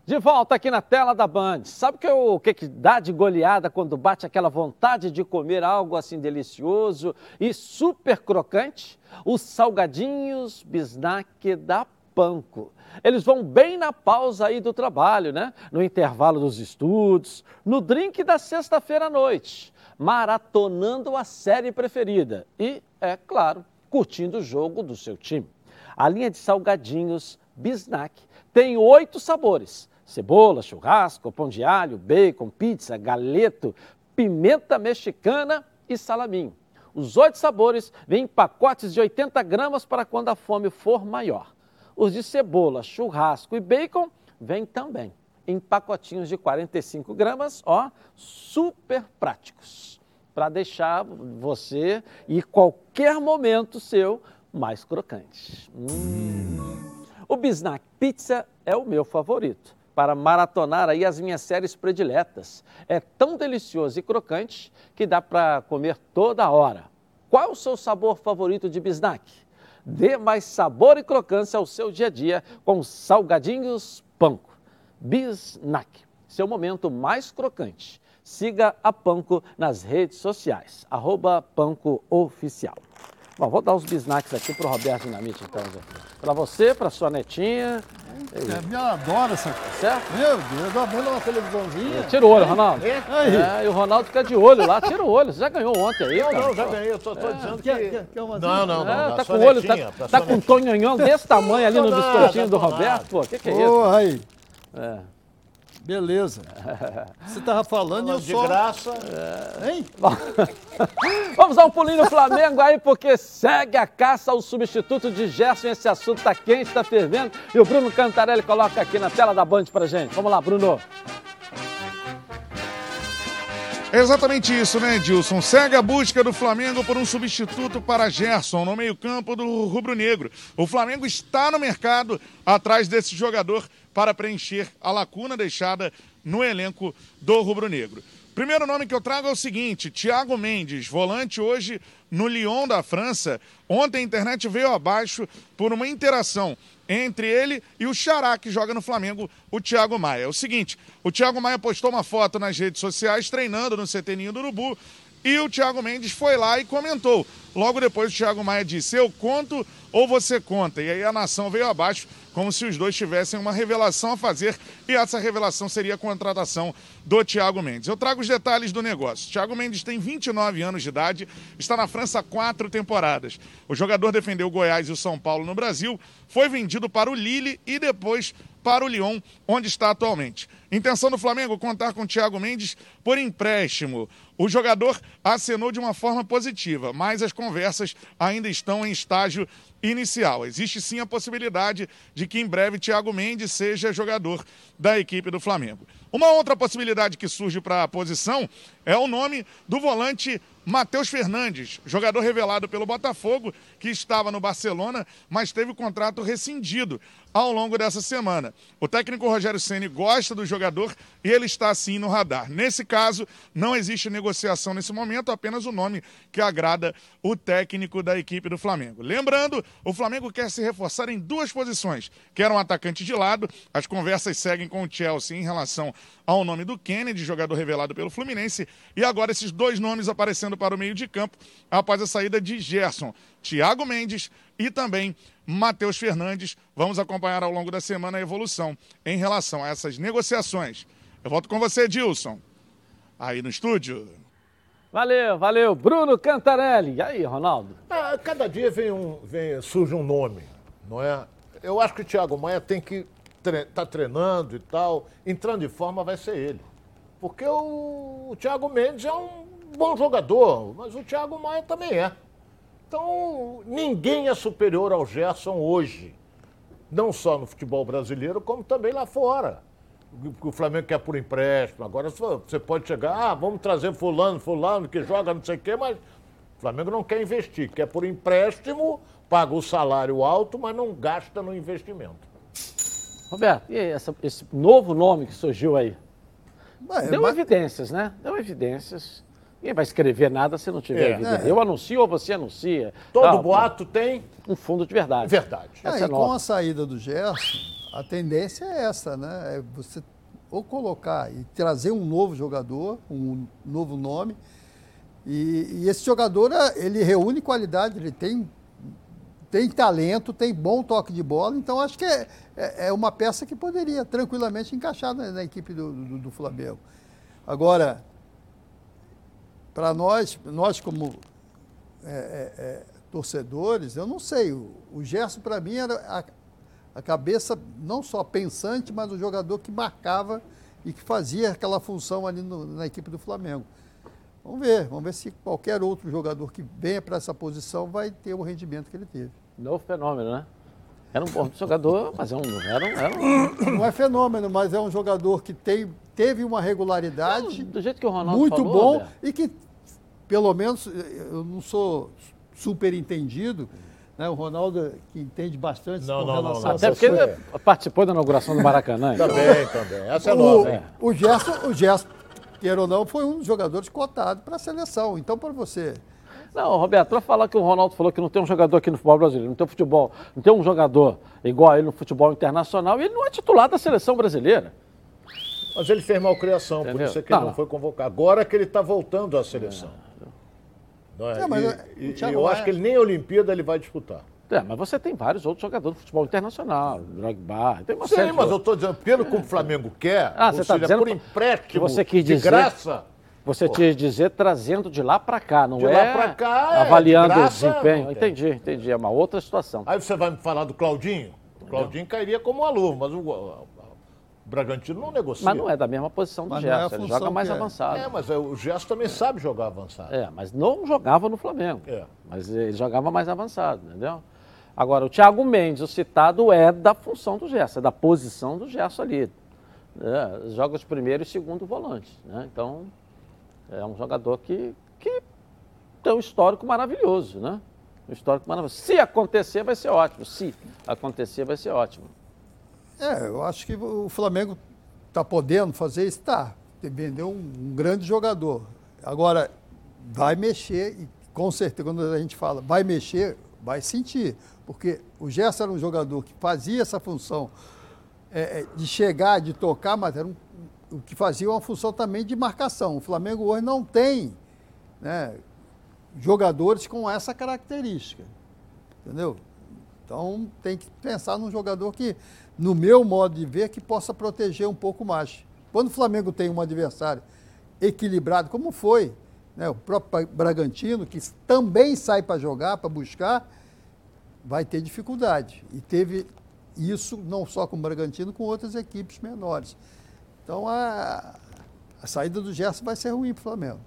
De volta aqui na tela da Band. Sabe que o que, que dá de goleada quando bate aquela vontade de comer algo assim delicioso e super crocante? Os salgadinhos bisnaque da Panko. Eles vão bem na pausa aí do trabalho, né? No intervalo dos estudos, no drink da sexta-feira à noite, maratonando a série preferida e, é claro, curtindo o jogo do seu time. A linha de salgadinhos Bisnack tem oito sabores cebola, churrasco, pão de alho, bacon, pizza, galeto, pimenta mexicana e salaminho. Os oito sabores vêm em pacotes de 80 gramas para quando a fome for maior. Os de cebola, churrasco e bacon vêm também em pacotinhos de 45 gramas, ó, super práticos, para deixar você e qualquer momento seu mais crocante. Hum. O Bisnack Pizza é o meu favorito para maratonar aí as minhas séries prediletas. É tão delicioso e crocante que dá para comer toda hora. Qual o seu sabor favorito de bisnack? Dê mais sabor e crocância ao seu dia a dia com salgadinhos Panko. Bisnack, seu momento mais crocante. Siga a Panko nas redes sociais, arroba Panko Oficial. Bom, vou dar os bisnaques aqui para o Roberto Dinamite, então, Para você, para sua netinha. É, minha adora essa coisa. Certo? Meu Deus, dá vendo uma televisãozinha. Tira o olho, Ronaldo. É? É, e o Ronaldo fica de olho lá, tira o olho. Você já ganhou ontem aí, Não, cara. não, já ganhei. Eu tô, tô É. dizendo que... Quer uma Não, não, não. É, da tá com o olho, netinha, tá, pra tá sua com um netinha. tonhonhão desse tamanho ali no biscoitinho do. Roberto. Pô, o que, que é isso? Porra, aí. É. Beleza. Você tava falando e eu de só... graça. Hein? Vamos dar um pulinho no Flamengo aí, porque segue a caça ao substituto de Gerson. Esse assunto tá quente, tá fervendo. E o Bruno Cantarelli coloca aqui na tela da Band pra gente. Vamos lá, Bruno. É exatamente isso, né, Edilson? Segue a busca do Flamengo por um substituto para Gerson no meio-campo do rubro-negro. O Flamengo está no mercado atrás desse jogador para preencher a lacuna deixada no elenco do rubro-negro. Primeiro nome que eu trago é o seguinte: Thiago Mendes, volante hoje no Lyon da França. Ontem a internet veio abaixo por uma interação entre ele e o Xará, que joga no Flamengo, o Thiago Maia. É o seguinte: o Thiago Maia postou uma foto nas redes sociais treinando no CT do Urubu e o Thiago Mendes foi lá e comentou. Logo depois o Thiago Maia disse: Eu conto ou você conta? E aí a nação veio abaixo, como se os dois tivessem uma revelação a fazer, e essa revelação seria a contratação do Thiago Mendes. Eu trago os detalhes do negócio. Thiago Mendes tem 29 anos de idade, está na França há quatro temporadas. O jogador defendeu o Goiás e o São Paulo no Brasil, foi vendido para o Lille e depois para o Lyon, onde está atualmente. Intenção do Flamengo contar com Thiago Mendes por empréstimo. O jogador acenou de uma forma positiva, mas as conversas ainda estão em estágio inicial. Existe sim a possibilidade de que em breve Thiago Mendes seja jogador da equipe do Flamengo. Uma outra possibilidade que surge para a posição é o nome do volante Matheus Fernandes, jogador revelado pelo Botafogo, que estava no Barcelona, mas teve o contrato rescindido ao longo dessa semana. O técnico Rogério Ceni gosta do jogador e ele está sim no radar. Nesse caso, não existe negociação nesse momento, apenas o nome que agrada o técnico da equipe do Flamengo. Lembrando, o Flamengo quer se reforçar em duas posições. Quer um atacante de lado, as conversas seguem com o Chelsea em relação ao nome do Kennedy, jogador revelado pelo Fluminense, e agora esses dois nomes aparecendo subindo para o meio de campo após a saída de Gerson, Thiago Mendes e também Matheus Fernandes. Vamos acompanhar ao longo da semana a evolução em relação a essas negociações. Eu volto com você, Dilson. Aí no estúdio. Valeu, valeu. Bruno Cantarelli. E aí, Ronaldo? Ah, cada dia vem um, vem, surge um nome, não é? Eu acho que o Thiago Maia tem que estar tá treinando e tal, entrando em forma vai ser ele. Porque o, o Thiago Mendes é um bom jogador, mas o Thiago Maia também é. Então, ninguém é superior ao Gerson hoje. Não só no futebol brasileiro, como também lá fora. O Flamengo quer por empréstimo. Agora você pode chegar, ah, vamos trazer fulano, fulano, que joga não sei o quê, mas o Flamengo não quer investir, quer por empréstimo, paga o salário alto, mas não gasta no investimento. Roberto, e essa, esse novo nome que surgiu aí? Deu mas... evidências, né? Deu evidências. Ninguém vai escrever nada se não tiver é, evidência. É. Eu anuncio ou você anuncia. Todo boato tem um fundo de verdade. Verdade. É, e com a saída do Gerson, a tendência é essa, né? É você ou colocar e trazer um novo jogador, um novo nome. E, e esse jogador, ele reúne qualidade, ele tem tem talento, tem bom toque de bola, então acho que é, é, é uma peça que poderia tranquilamente encaixar na, na equipe do, do, do, Flamengo. Agora, para nós, nós como é, é, é, torcedores, eu não sei, o, o Gerson para mim era a, a cabeça não só pensante, mas o jogador que marcava e que fazia aquela função ali no, na equipe do Flamengo. Vamos ver, vamos ver se qualquer outro jogador que venha para essa posição vai ter o rendimento que ele teve. Novo fenômeno, né? Era um bom jogador, mas é um, era um, era um... Não é fenômeno, mas é um jogador que tem, teve uma regularidade. do jeito que o Ronaldo Muito falou, bom Roberto. e que, pelo menos, eu não sou super entendido, né? O Ronaldo que entende bastante não, com não, relação não, não. Até porque ele participou da inauguração do Maracanã. também, também. Essa é o, nova. É. O Gerson, o Gerson queira ou não, foi um dos jogadores cotados para a seleção. Então, para você. Não, Roberto, para falar que o Ronaldo falou que não tem um jogador aqui no futebol brasileiro, não tem um futebol, não tem um jogador igual a ele no futebol internacional, e ele não é titular da seleção brasileira. Mas ele fez malcriação, por isso é que não, ele não, foi convocado. Agora que ele está voltando à seleção. É. Não é? é mas, e, e, eu acho que ele nem a Olimpíada ele vai disputar. É, mas você tem vários outros jogadores de futebol internacional, Drogba, tem uma Sim, série mas eu estou dizendo, pelo que o Flamengo quer, ah, você está dizendo por empréstimo, que você quis dizer, de graça... Você quis dizer trazendo de lá para cá, não de é? De lá para cá, é, Avaliando de graça, o desempenho. Entendi, entendi. É uma outra situação. Aí você vai me falar do Claudinho? O Claudinho cairia como um aluno, mas o, o Bragantino não negocia. Mas não é da mesma posição do mas Gerson, é ele joga mais é. avançado. É, mas é, o Gerson também sabe jogar avançado. É, mas não jogava no Flamengo. É. Mas ele jogava mais avançado, entendeu? Agora, o Thiago Mendes, o citado, é da função do Gerson, é da posição do Gerson ali. É, joga os primeiro e segundo volantes. Né? Então, é um jogador que, que tem um histórico maravilhoso, né? Um histórico maravilhoso. Se acontecer, vai ser ótimo. Se acontecer, vai ser ótimo. É, eu acho que o Flamengo está podendo fazer isso, está. Vendeu um, um grande jogador. Agora, vai mexer, e com certeza, quando a gente fala vai mexer, vai sentir. Porque o Gerson era um jogador que fazia essa função é, é, de chegar, de tocar, mas era um, o que fazia uma função também de marcação. O Flamengo hoje não tem né, jogadores com essa característica. Entendeu? Então tem que pensar num jogador que, no meu modo de ver, que possa proteger um pouco mais. Quando o Flamengo tem um adversário equilibrado, como foi né, o próprio Bragantino, que também sai para jogar, para buscar, vai ter dificuldade. E teve isso não só com o Bragantino, com outras equipes menores. Então a, a saída do Gerson vai ser ruim para o Flamengo.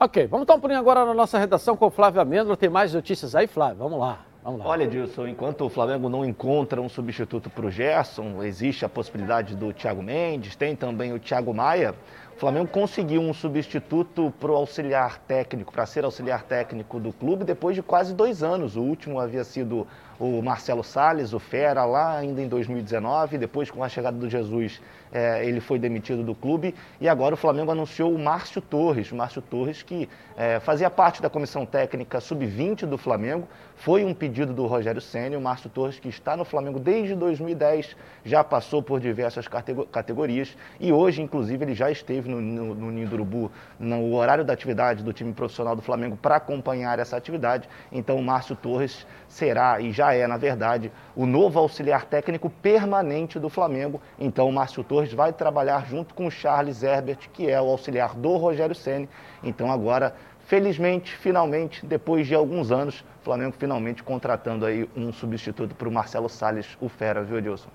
Ok, vamos dar um pulinho agora na nossa redação com o Flávio Amêndola. Tem mais notícias aí, Flávio? Vamos lá. Olha, Dilson, enquanto o Flamengo não encontra um substituto para o Gerson, existe a possibilidade do Thiago Mendes, tem também o Thiago Maia. O Flamengo conseguiu um substituto para o auxiliar técnico, para ser auxiliar técnico do clube, depois de quase dois anos. O último havia sido o Marcelo Salles, o Fera, lá ainda em 2019. Depois, com a chegada do Jesus, é, ele foi demitido do clube. E agora o Flamengo anunciou o Márcio Torres. O Márcio Torres, que é, fazia parte da comissão técnica sub-20 do Flamengo, foi um pedido do Rogério Senna. O Márcio Torres, que está no Flamengo desde 2010, já passou por diversas categorias e hoje, inclusive, ele já esteve no, no, no Ninho do Urubu, no horário da atividade do time profissional do Flamengo para acompanhar essa atividade. Então, o Márcio Torres será, e já é, na verdade, o novo auxiliar técnico permanente do Flamengo. Então, o Márcio Torres vai trabalhar junto com o Charles Herbert, que é o auxiliar do Rogério Ceni. Então, agora Felizmente, finalmente, depois de alguns anos, o Flamengo finalmente contratando aí um substituto para o Marcelo Salles, o Fera, viu, Edilson?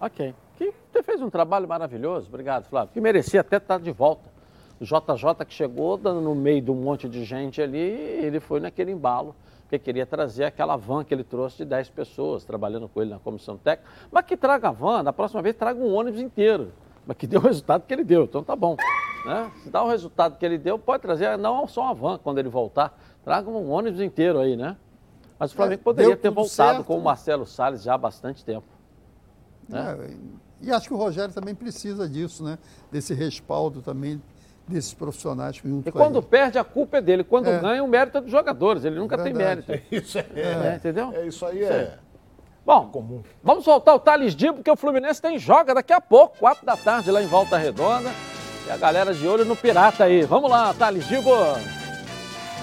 Ok. Que você fez um trabalho maravilhoso, obrigado, Flávio. Que merecia até estar de volta. O JJ que chegou no meio de um monte de gente ali, ele foi naquele embalo, porque queria trazer aquela van que ele trouxe de 10 pessoas, trabalhando com ele na comissão técnica. Mas que traga a van, da próxima vez traga um ônibus inteiro. Mas que deu o resultado que ele deu, então tá bom. Né? Se dá o resultado que ele deu, pode trazer não só uma van quando ele voltar, traga um ônibus inteiro aí, né? Mas o Flamengo é, poderia ter voltado certo, com o Marcelo Salles já há bastante tempo. Né? É, e acho que o Rogério também precisa disso, né? Desse respaldo também desses profissionais junto E quando perde, a culpa é dele. Quando é. ganha, o mérito é dos jogadores. Ele nunca Verdade. tem mérito. É isso é, é. entendeu? É isso aí, é. Bom, comum. vamos soltar o Thales Dibo, porque o Fluminense tem joga daqui a pouco, quatro da tarde, lá em Volta Redonda. E a galera de olho no Pirata aí. Vamos lá, Thales Dibo.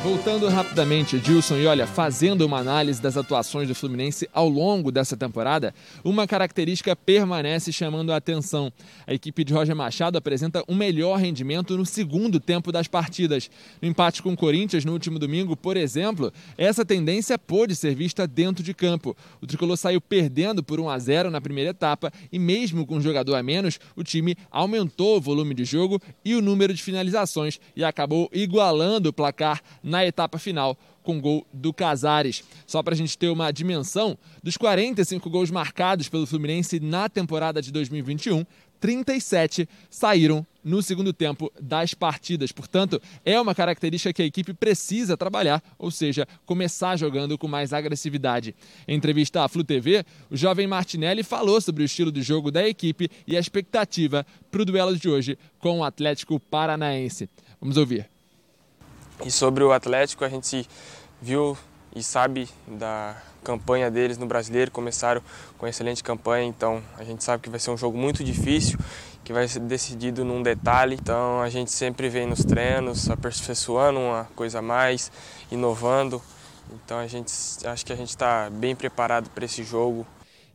Voltando rapidamente, Edilson, e olha, fazendo uma análise das atuações do Fluminense ao longo dessa temporada, uma característica permanece chamando a atenção. A equipe de Roger Machado apresenta um melhor rendimento no segundo tempo das partidas. No empate com o Corinthians no último domingo, por exemplo, essa tendência pôde ser vista dentro de campo. O tricolor saiu perdendo por 1 a 0 na primeira etapa e, mesmo com um jogador a menos, o time aumentou o volume de jogo e o número de finalizações e acabou igualando o placar na etapa final com gol do Casares. Só para a gente ter uma dimensão, dos 45 gols marcados pelo Fluminense na temporada de 2021, 37 saíram no segundo tempo das partidas. Portanto, é uma característica que a equipe precisa trabalhar, ou seja, começar jogando com mais agressividade. Em entrevista à Flu TV, o jovem Martinelli falou sobre o estilo de jogo da equipe e a expectativa para o duelo de hoje com o Atlético Paranaense. Vamos ouvir. E sobre o Atlético, a gente viu e sabe da campanha deles no Brasileiro, começaram com excelente campanha, então a gente sabe que vai ser um jogo muito difícil, que vai ser decidido num detalhe. Então a gente sempre vem nos treinos aperfeiçoando uma coisa a mais, inovando. Então a gente acho que a gente está bem preparado para esse jogo.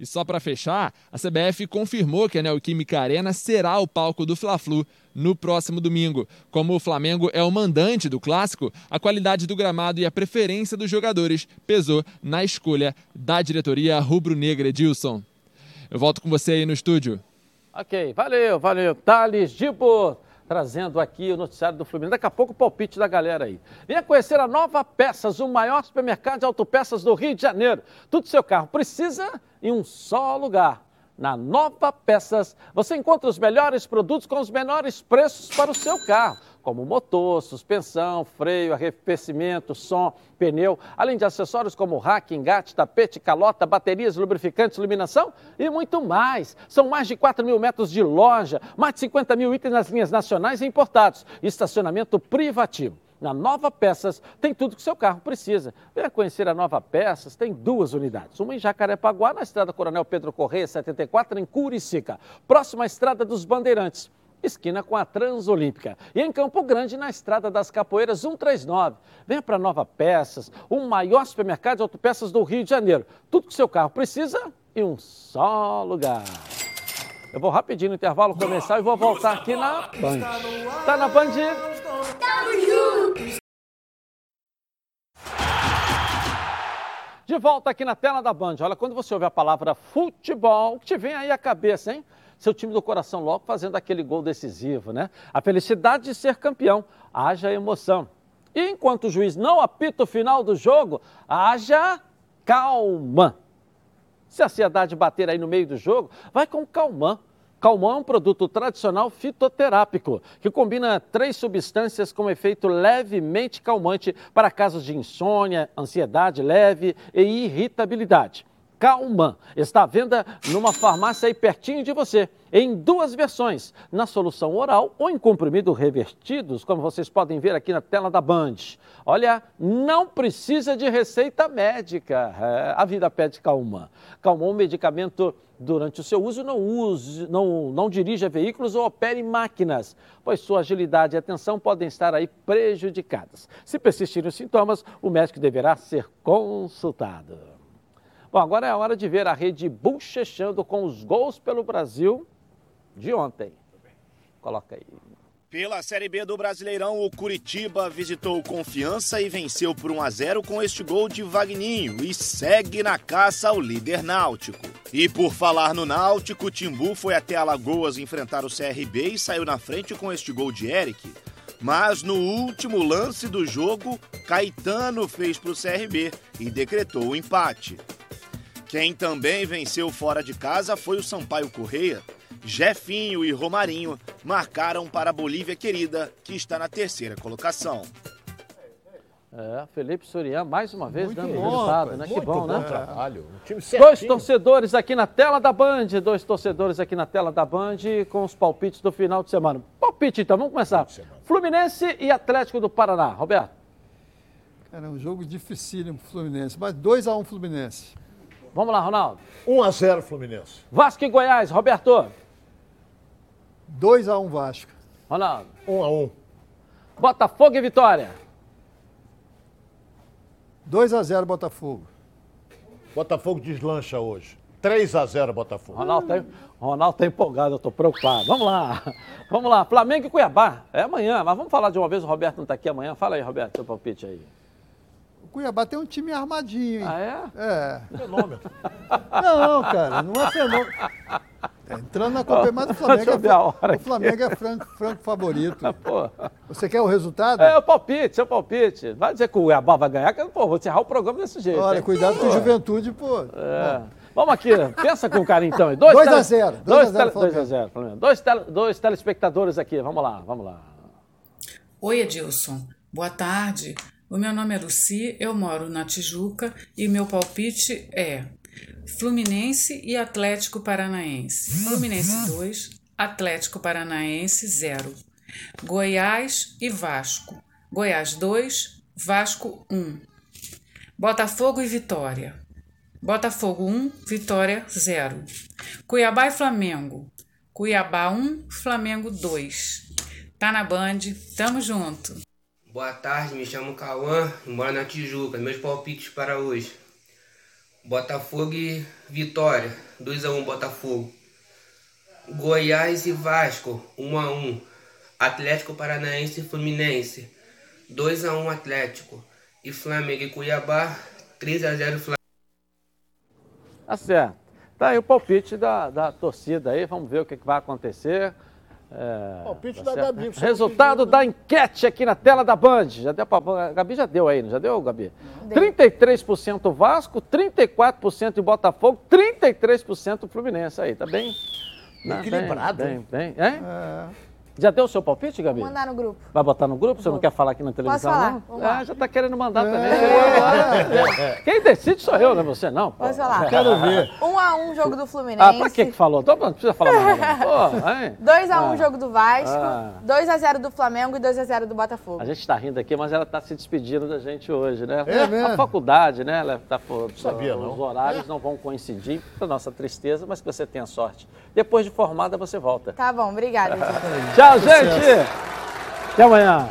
E só para fechar, a CBF confirmou que a Neoquímica Arena será o palco do Fla-Flu no próximo domingo. Como o Flamengo é o mandante do clássico, a qualidade do gramado e a preferência dos jogadores pesou na escolha da diretoria rubro-negra Edilson. Eu volto com você aí no estúdio. Ok, valeu, valeu. Thales Dibo trazendo aqui o noticiário do Fluminense. Daqui a pouco o palpite da galera aí. Venha conhecer a Nova Peças, o maior supermercado de autopeças do Rio de Janeiro. Tudo seu carro precisa em um só lugar. Na Nova Peças, você encontra os melhores produtos com os menores preços para o seu carro, como motor, suspensão, freio, arrefecimento, som, pneu, além de acessórios como rack, engate, tapete, calota, baterias, lubrificantes, iluminação e muito mais. São mais de 4 mil metros de loja, mais de 50 mil itens nas linhas nacionais e importados, estacionamento privativo. Na Nova Peças tem tudo que seu carro precisa. Venha conhecer a Nova Peças, tem duas unidades. Uma em Jacarepaguá, na estrada Coronel Pedro Correia, 74, em Curicica. Próxima à Estrada dos Bandeirantes esquina com a Transolímpica. E em Campo Grande, na Estrada das Capoeiras 139. Venha para Nova Peças, o maior supermercado de autopeças do Rio de Janeiro. Tudo que seu carro precisa em um só lugar. Eu vou rapidinho no intervalo começar e vou voltar aqui na Band. Tá na Band? Tamo! De volta aqui na tela da Band. Olha, quando você ouve a palavra futebol, que te vem aí à cabeça, hein? Seu time do coração logo fazendo aquele gol decisivo, né? A felicidade de ser campeão. Haja emoção. E enquanto o juiz não apita o final do jogo, haja calma. Se a ansiedade bater aí no meio do jogo, vai com calmã. Calmã é um produto tradicional fitoterápico que combina três substâncias com efeito levemente calmante para casos de insônia, ansiedade leve e irritabilidade. Calman está à venda numa farmácia aí pertinho de você, em duas versões, na solução oral ou em comprimido revertidos, como vocês podem ver aqui na tela da Band. Olha, não precisa de receita médica. É, a vida pede Calman. Calman um medicamento Durante o seu uso, não, use, não, não dirija veículos ou opere máquinas, pois sua agilidade e atenção podem estar aí prejudicadas. Se persistirem os sintomas, o médico deverá ser consultado. Bom, agora é a hora de ver a rede bochechando com os gols pelo Brasil de ontem. Coloca aí. Pela Série B do Brasileirão, o Curitiba visitou o Confiança e venceu por 1 a 0 com este gol de Vagninho e segue na caça ao líder náutico. E por falar no Náutico, o Timbu foi até Alagoas enfrentar o CRB e saiu na frente com este gol de Eric. Mas no último lance do jogo, Caetano fez para o CRB e decretou o empate. Quem também venceu fora de casa foi o Sampaio Correia. Jefinho e Romarinho marcaram para a Bolívia querida, que está na terceira colocação. É, Felipe Soriano mais uma vez Muito dando bom, resultado, né? Que bom, bom né? trabalho. Um time Dois torcedores aqui na tela da Band, dois torcedores aqui na tela da Band com os palpites do final de semana. Palpite então, vamos começar. Fluminense e Atlético do Paraná. Roberto. Era um jogo dificílimo pro Fluminense, mas 2x1 Fluminense. Vamos lá, Ronaldo. 1x0 Fluminense. Vasco e Goiás, Roberto. 2x1 Vasco. Ronaldo. 1x1. Botafogo e Vitória. 2x0 Botafogo. Botafogo deslancha hoje. 3x0 Botafogo. Ronaldo tá, Ronaldo tá empolgado, eu tô preocupado. Vamos lá. Vamos lá. Flamengo e Cuiabá. É amanhã, mas vamos falar de uma vez. O Roberto não tá aqui amanhã. Fala aí, Roberto, seu palpite aí. O Cuiabá tem um time armadinho, hein? Ah, é? É. Fenômeno. Não, cara, não é fenômeno. É, entrando na Copa, mas o Flamengo, ver a é, hora o Flamengo é franco, franco favorito. Pô. Você quer o resultado? É o palpite, seu palpite. Vai dizer que o Cuiabá vai ganhar, que pô, vou encerrar o programa desse jeito. Olha, hein? cuidado com o Juventude, pô. É. Vamos aqui, pensa com carinho então. 2 a 0, 2 a 0 2 a 0 Flamengo. Dois, tele, dois telespectadores aqui, vamos lá, vamos lá. Oi, Edilson. Boa tarde. O meu nome é Luci, eu moro na Tijuca e meu palpite é Fluminense e Atlético Paranaense. Fluminense 2, Atlético Paranaense 0. Goiás e Vasco. Goiás 2, Vasco 1. Botafogo e Vitória. Botafogo 1, Vitória 0. Cuiabá e Flamengo. Cuiabá 1, Flamengo 2. Tá na Band, tamo junto. Boa tarde, me chamo Cauã moro na Tijuca. Meus palpites para hoje. Botafogo e Vitória, 2x1 Botafogo. Goiás e Vasco, 1x1. Atlético Paranaense e Fluminense, 2x1 Atlético. E Flamengo e Cuiabá, 3x0 Flamengo. Tá certo. Tá aí o palpite da, da torcida aí, vamos ver o que, que vai acontecer. É, Palpite tá da certo? Gabi, Resultado da enquete aqui na tela da Band. Já deu pra, a Gabi já deu aí, não já deu, Gabi? 33% Vasco, 34% em Botafogo, 33% Fluminense aí, tá bem? né, Equilibrado, Bem, bem, bem. É? Já deu o seu palpite, Gabi? Vou mandar no grupo. Vai botar no grupo? Você não quer falar aqui na televisão, falar? não? Vamos lá. Ah, já tá querendo mandar também. É. Quem decide sou eu, não é você, não. pô. Posso falar? Quero ver. 1 a 1 jogo do Fluminense. Ah, pra que que falou? Não precisa falar mais nada. Pô, hein? 2 a 1 Ah. jogo do Vasco, Ah. 2 a 0 do Flamengo e 2 a 0 do Botafogo. A gente está rindo aqui, mas ela está se despedindo da gente hoje, né? É a mesmo? faculdade, né? Ela tá, pô, Sabia, os não. horários não vão coincidir, para nossa tristeza, mas que você tenha sorte. Depois de formada, você volta. Tá bom, obrigada. gente. Tchau, gente! Até amanhã.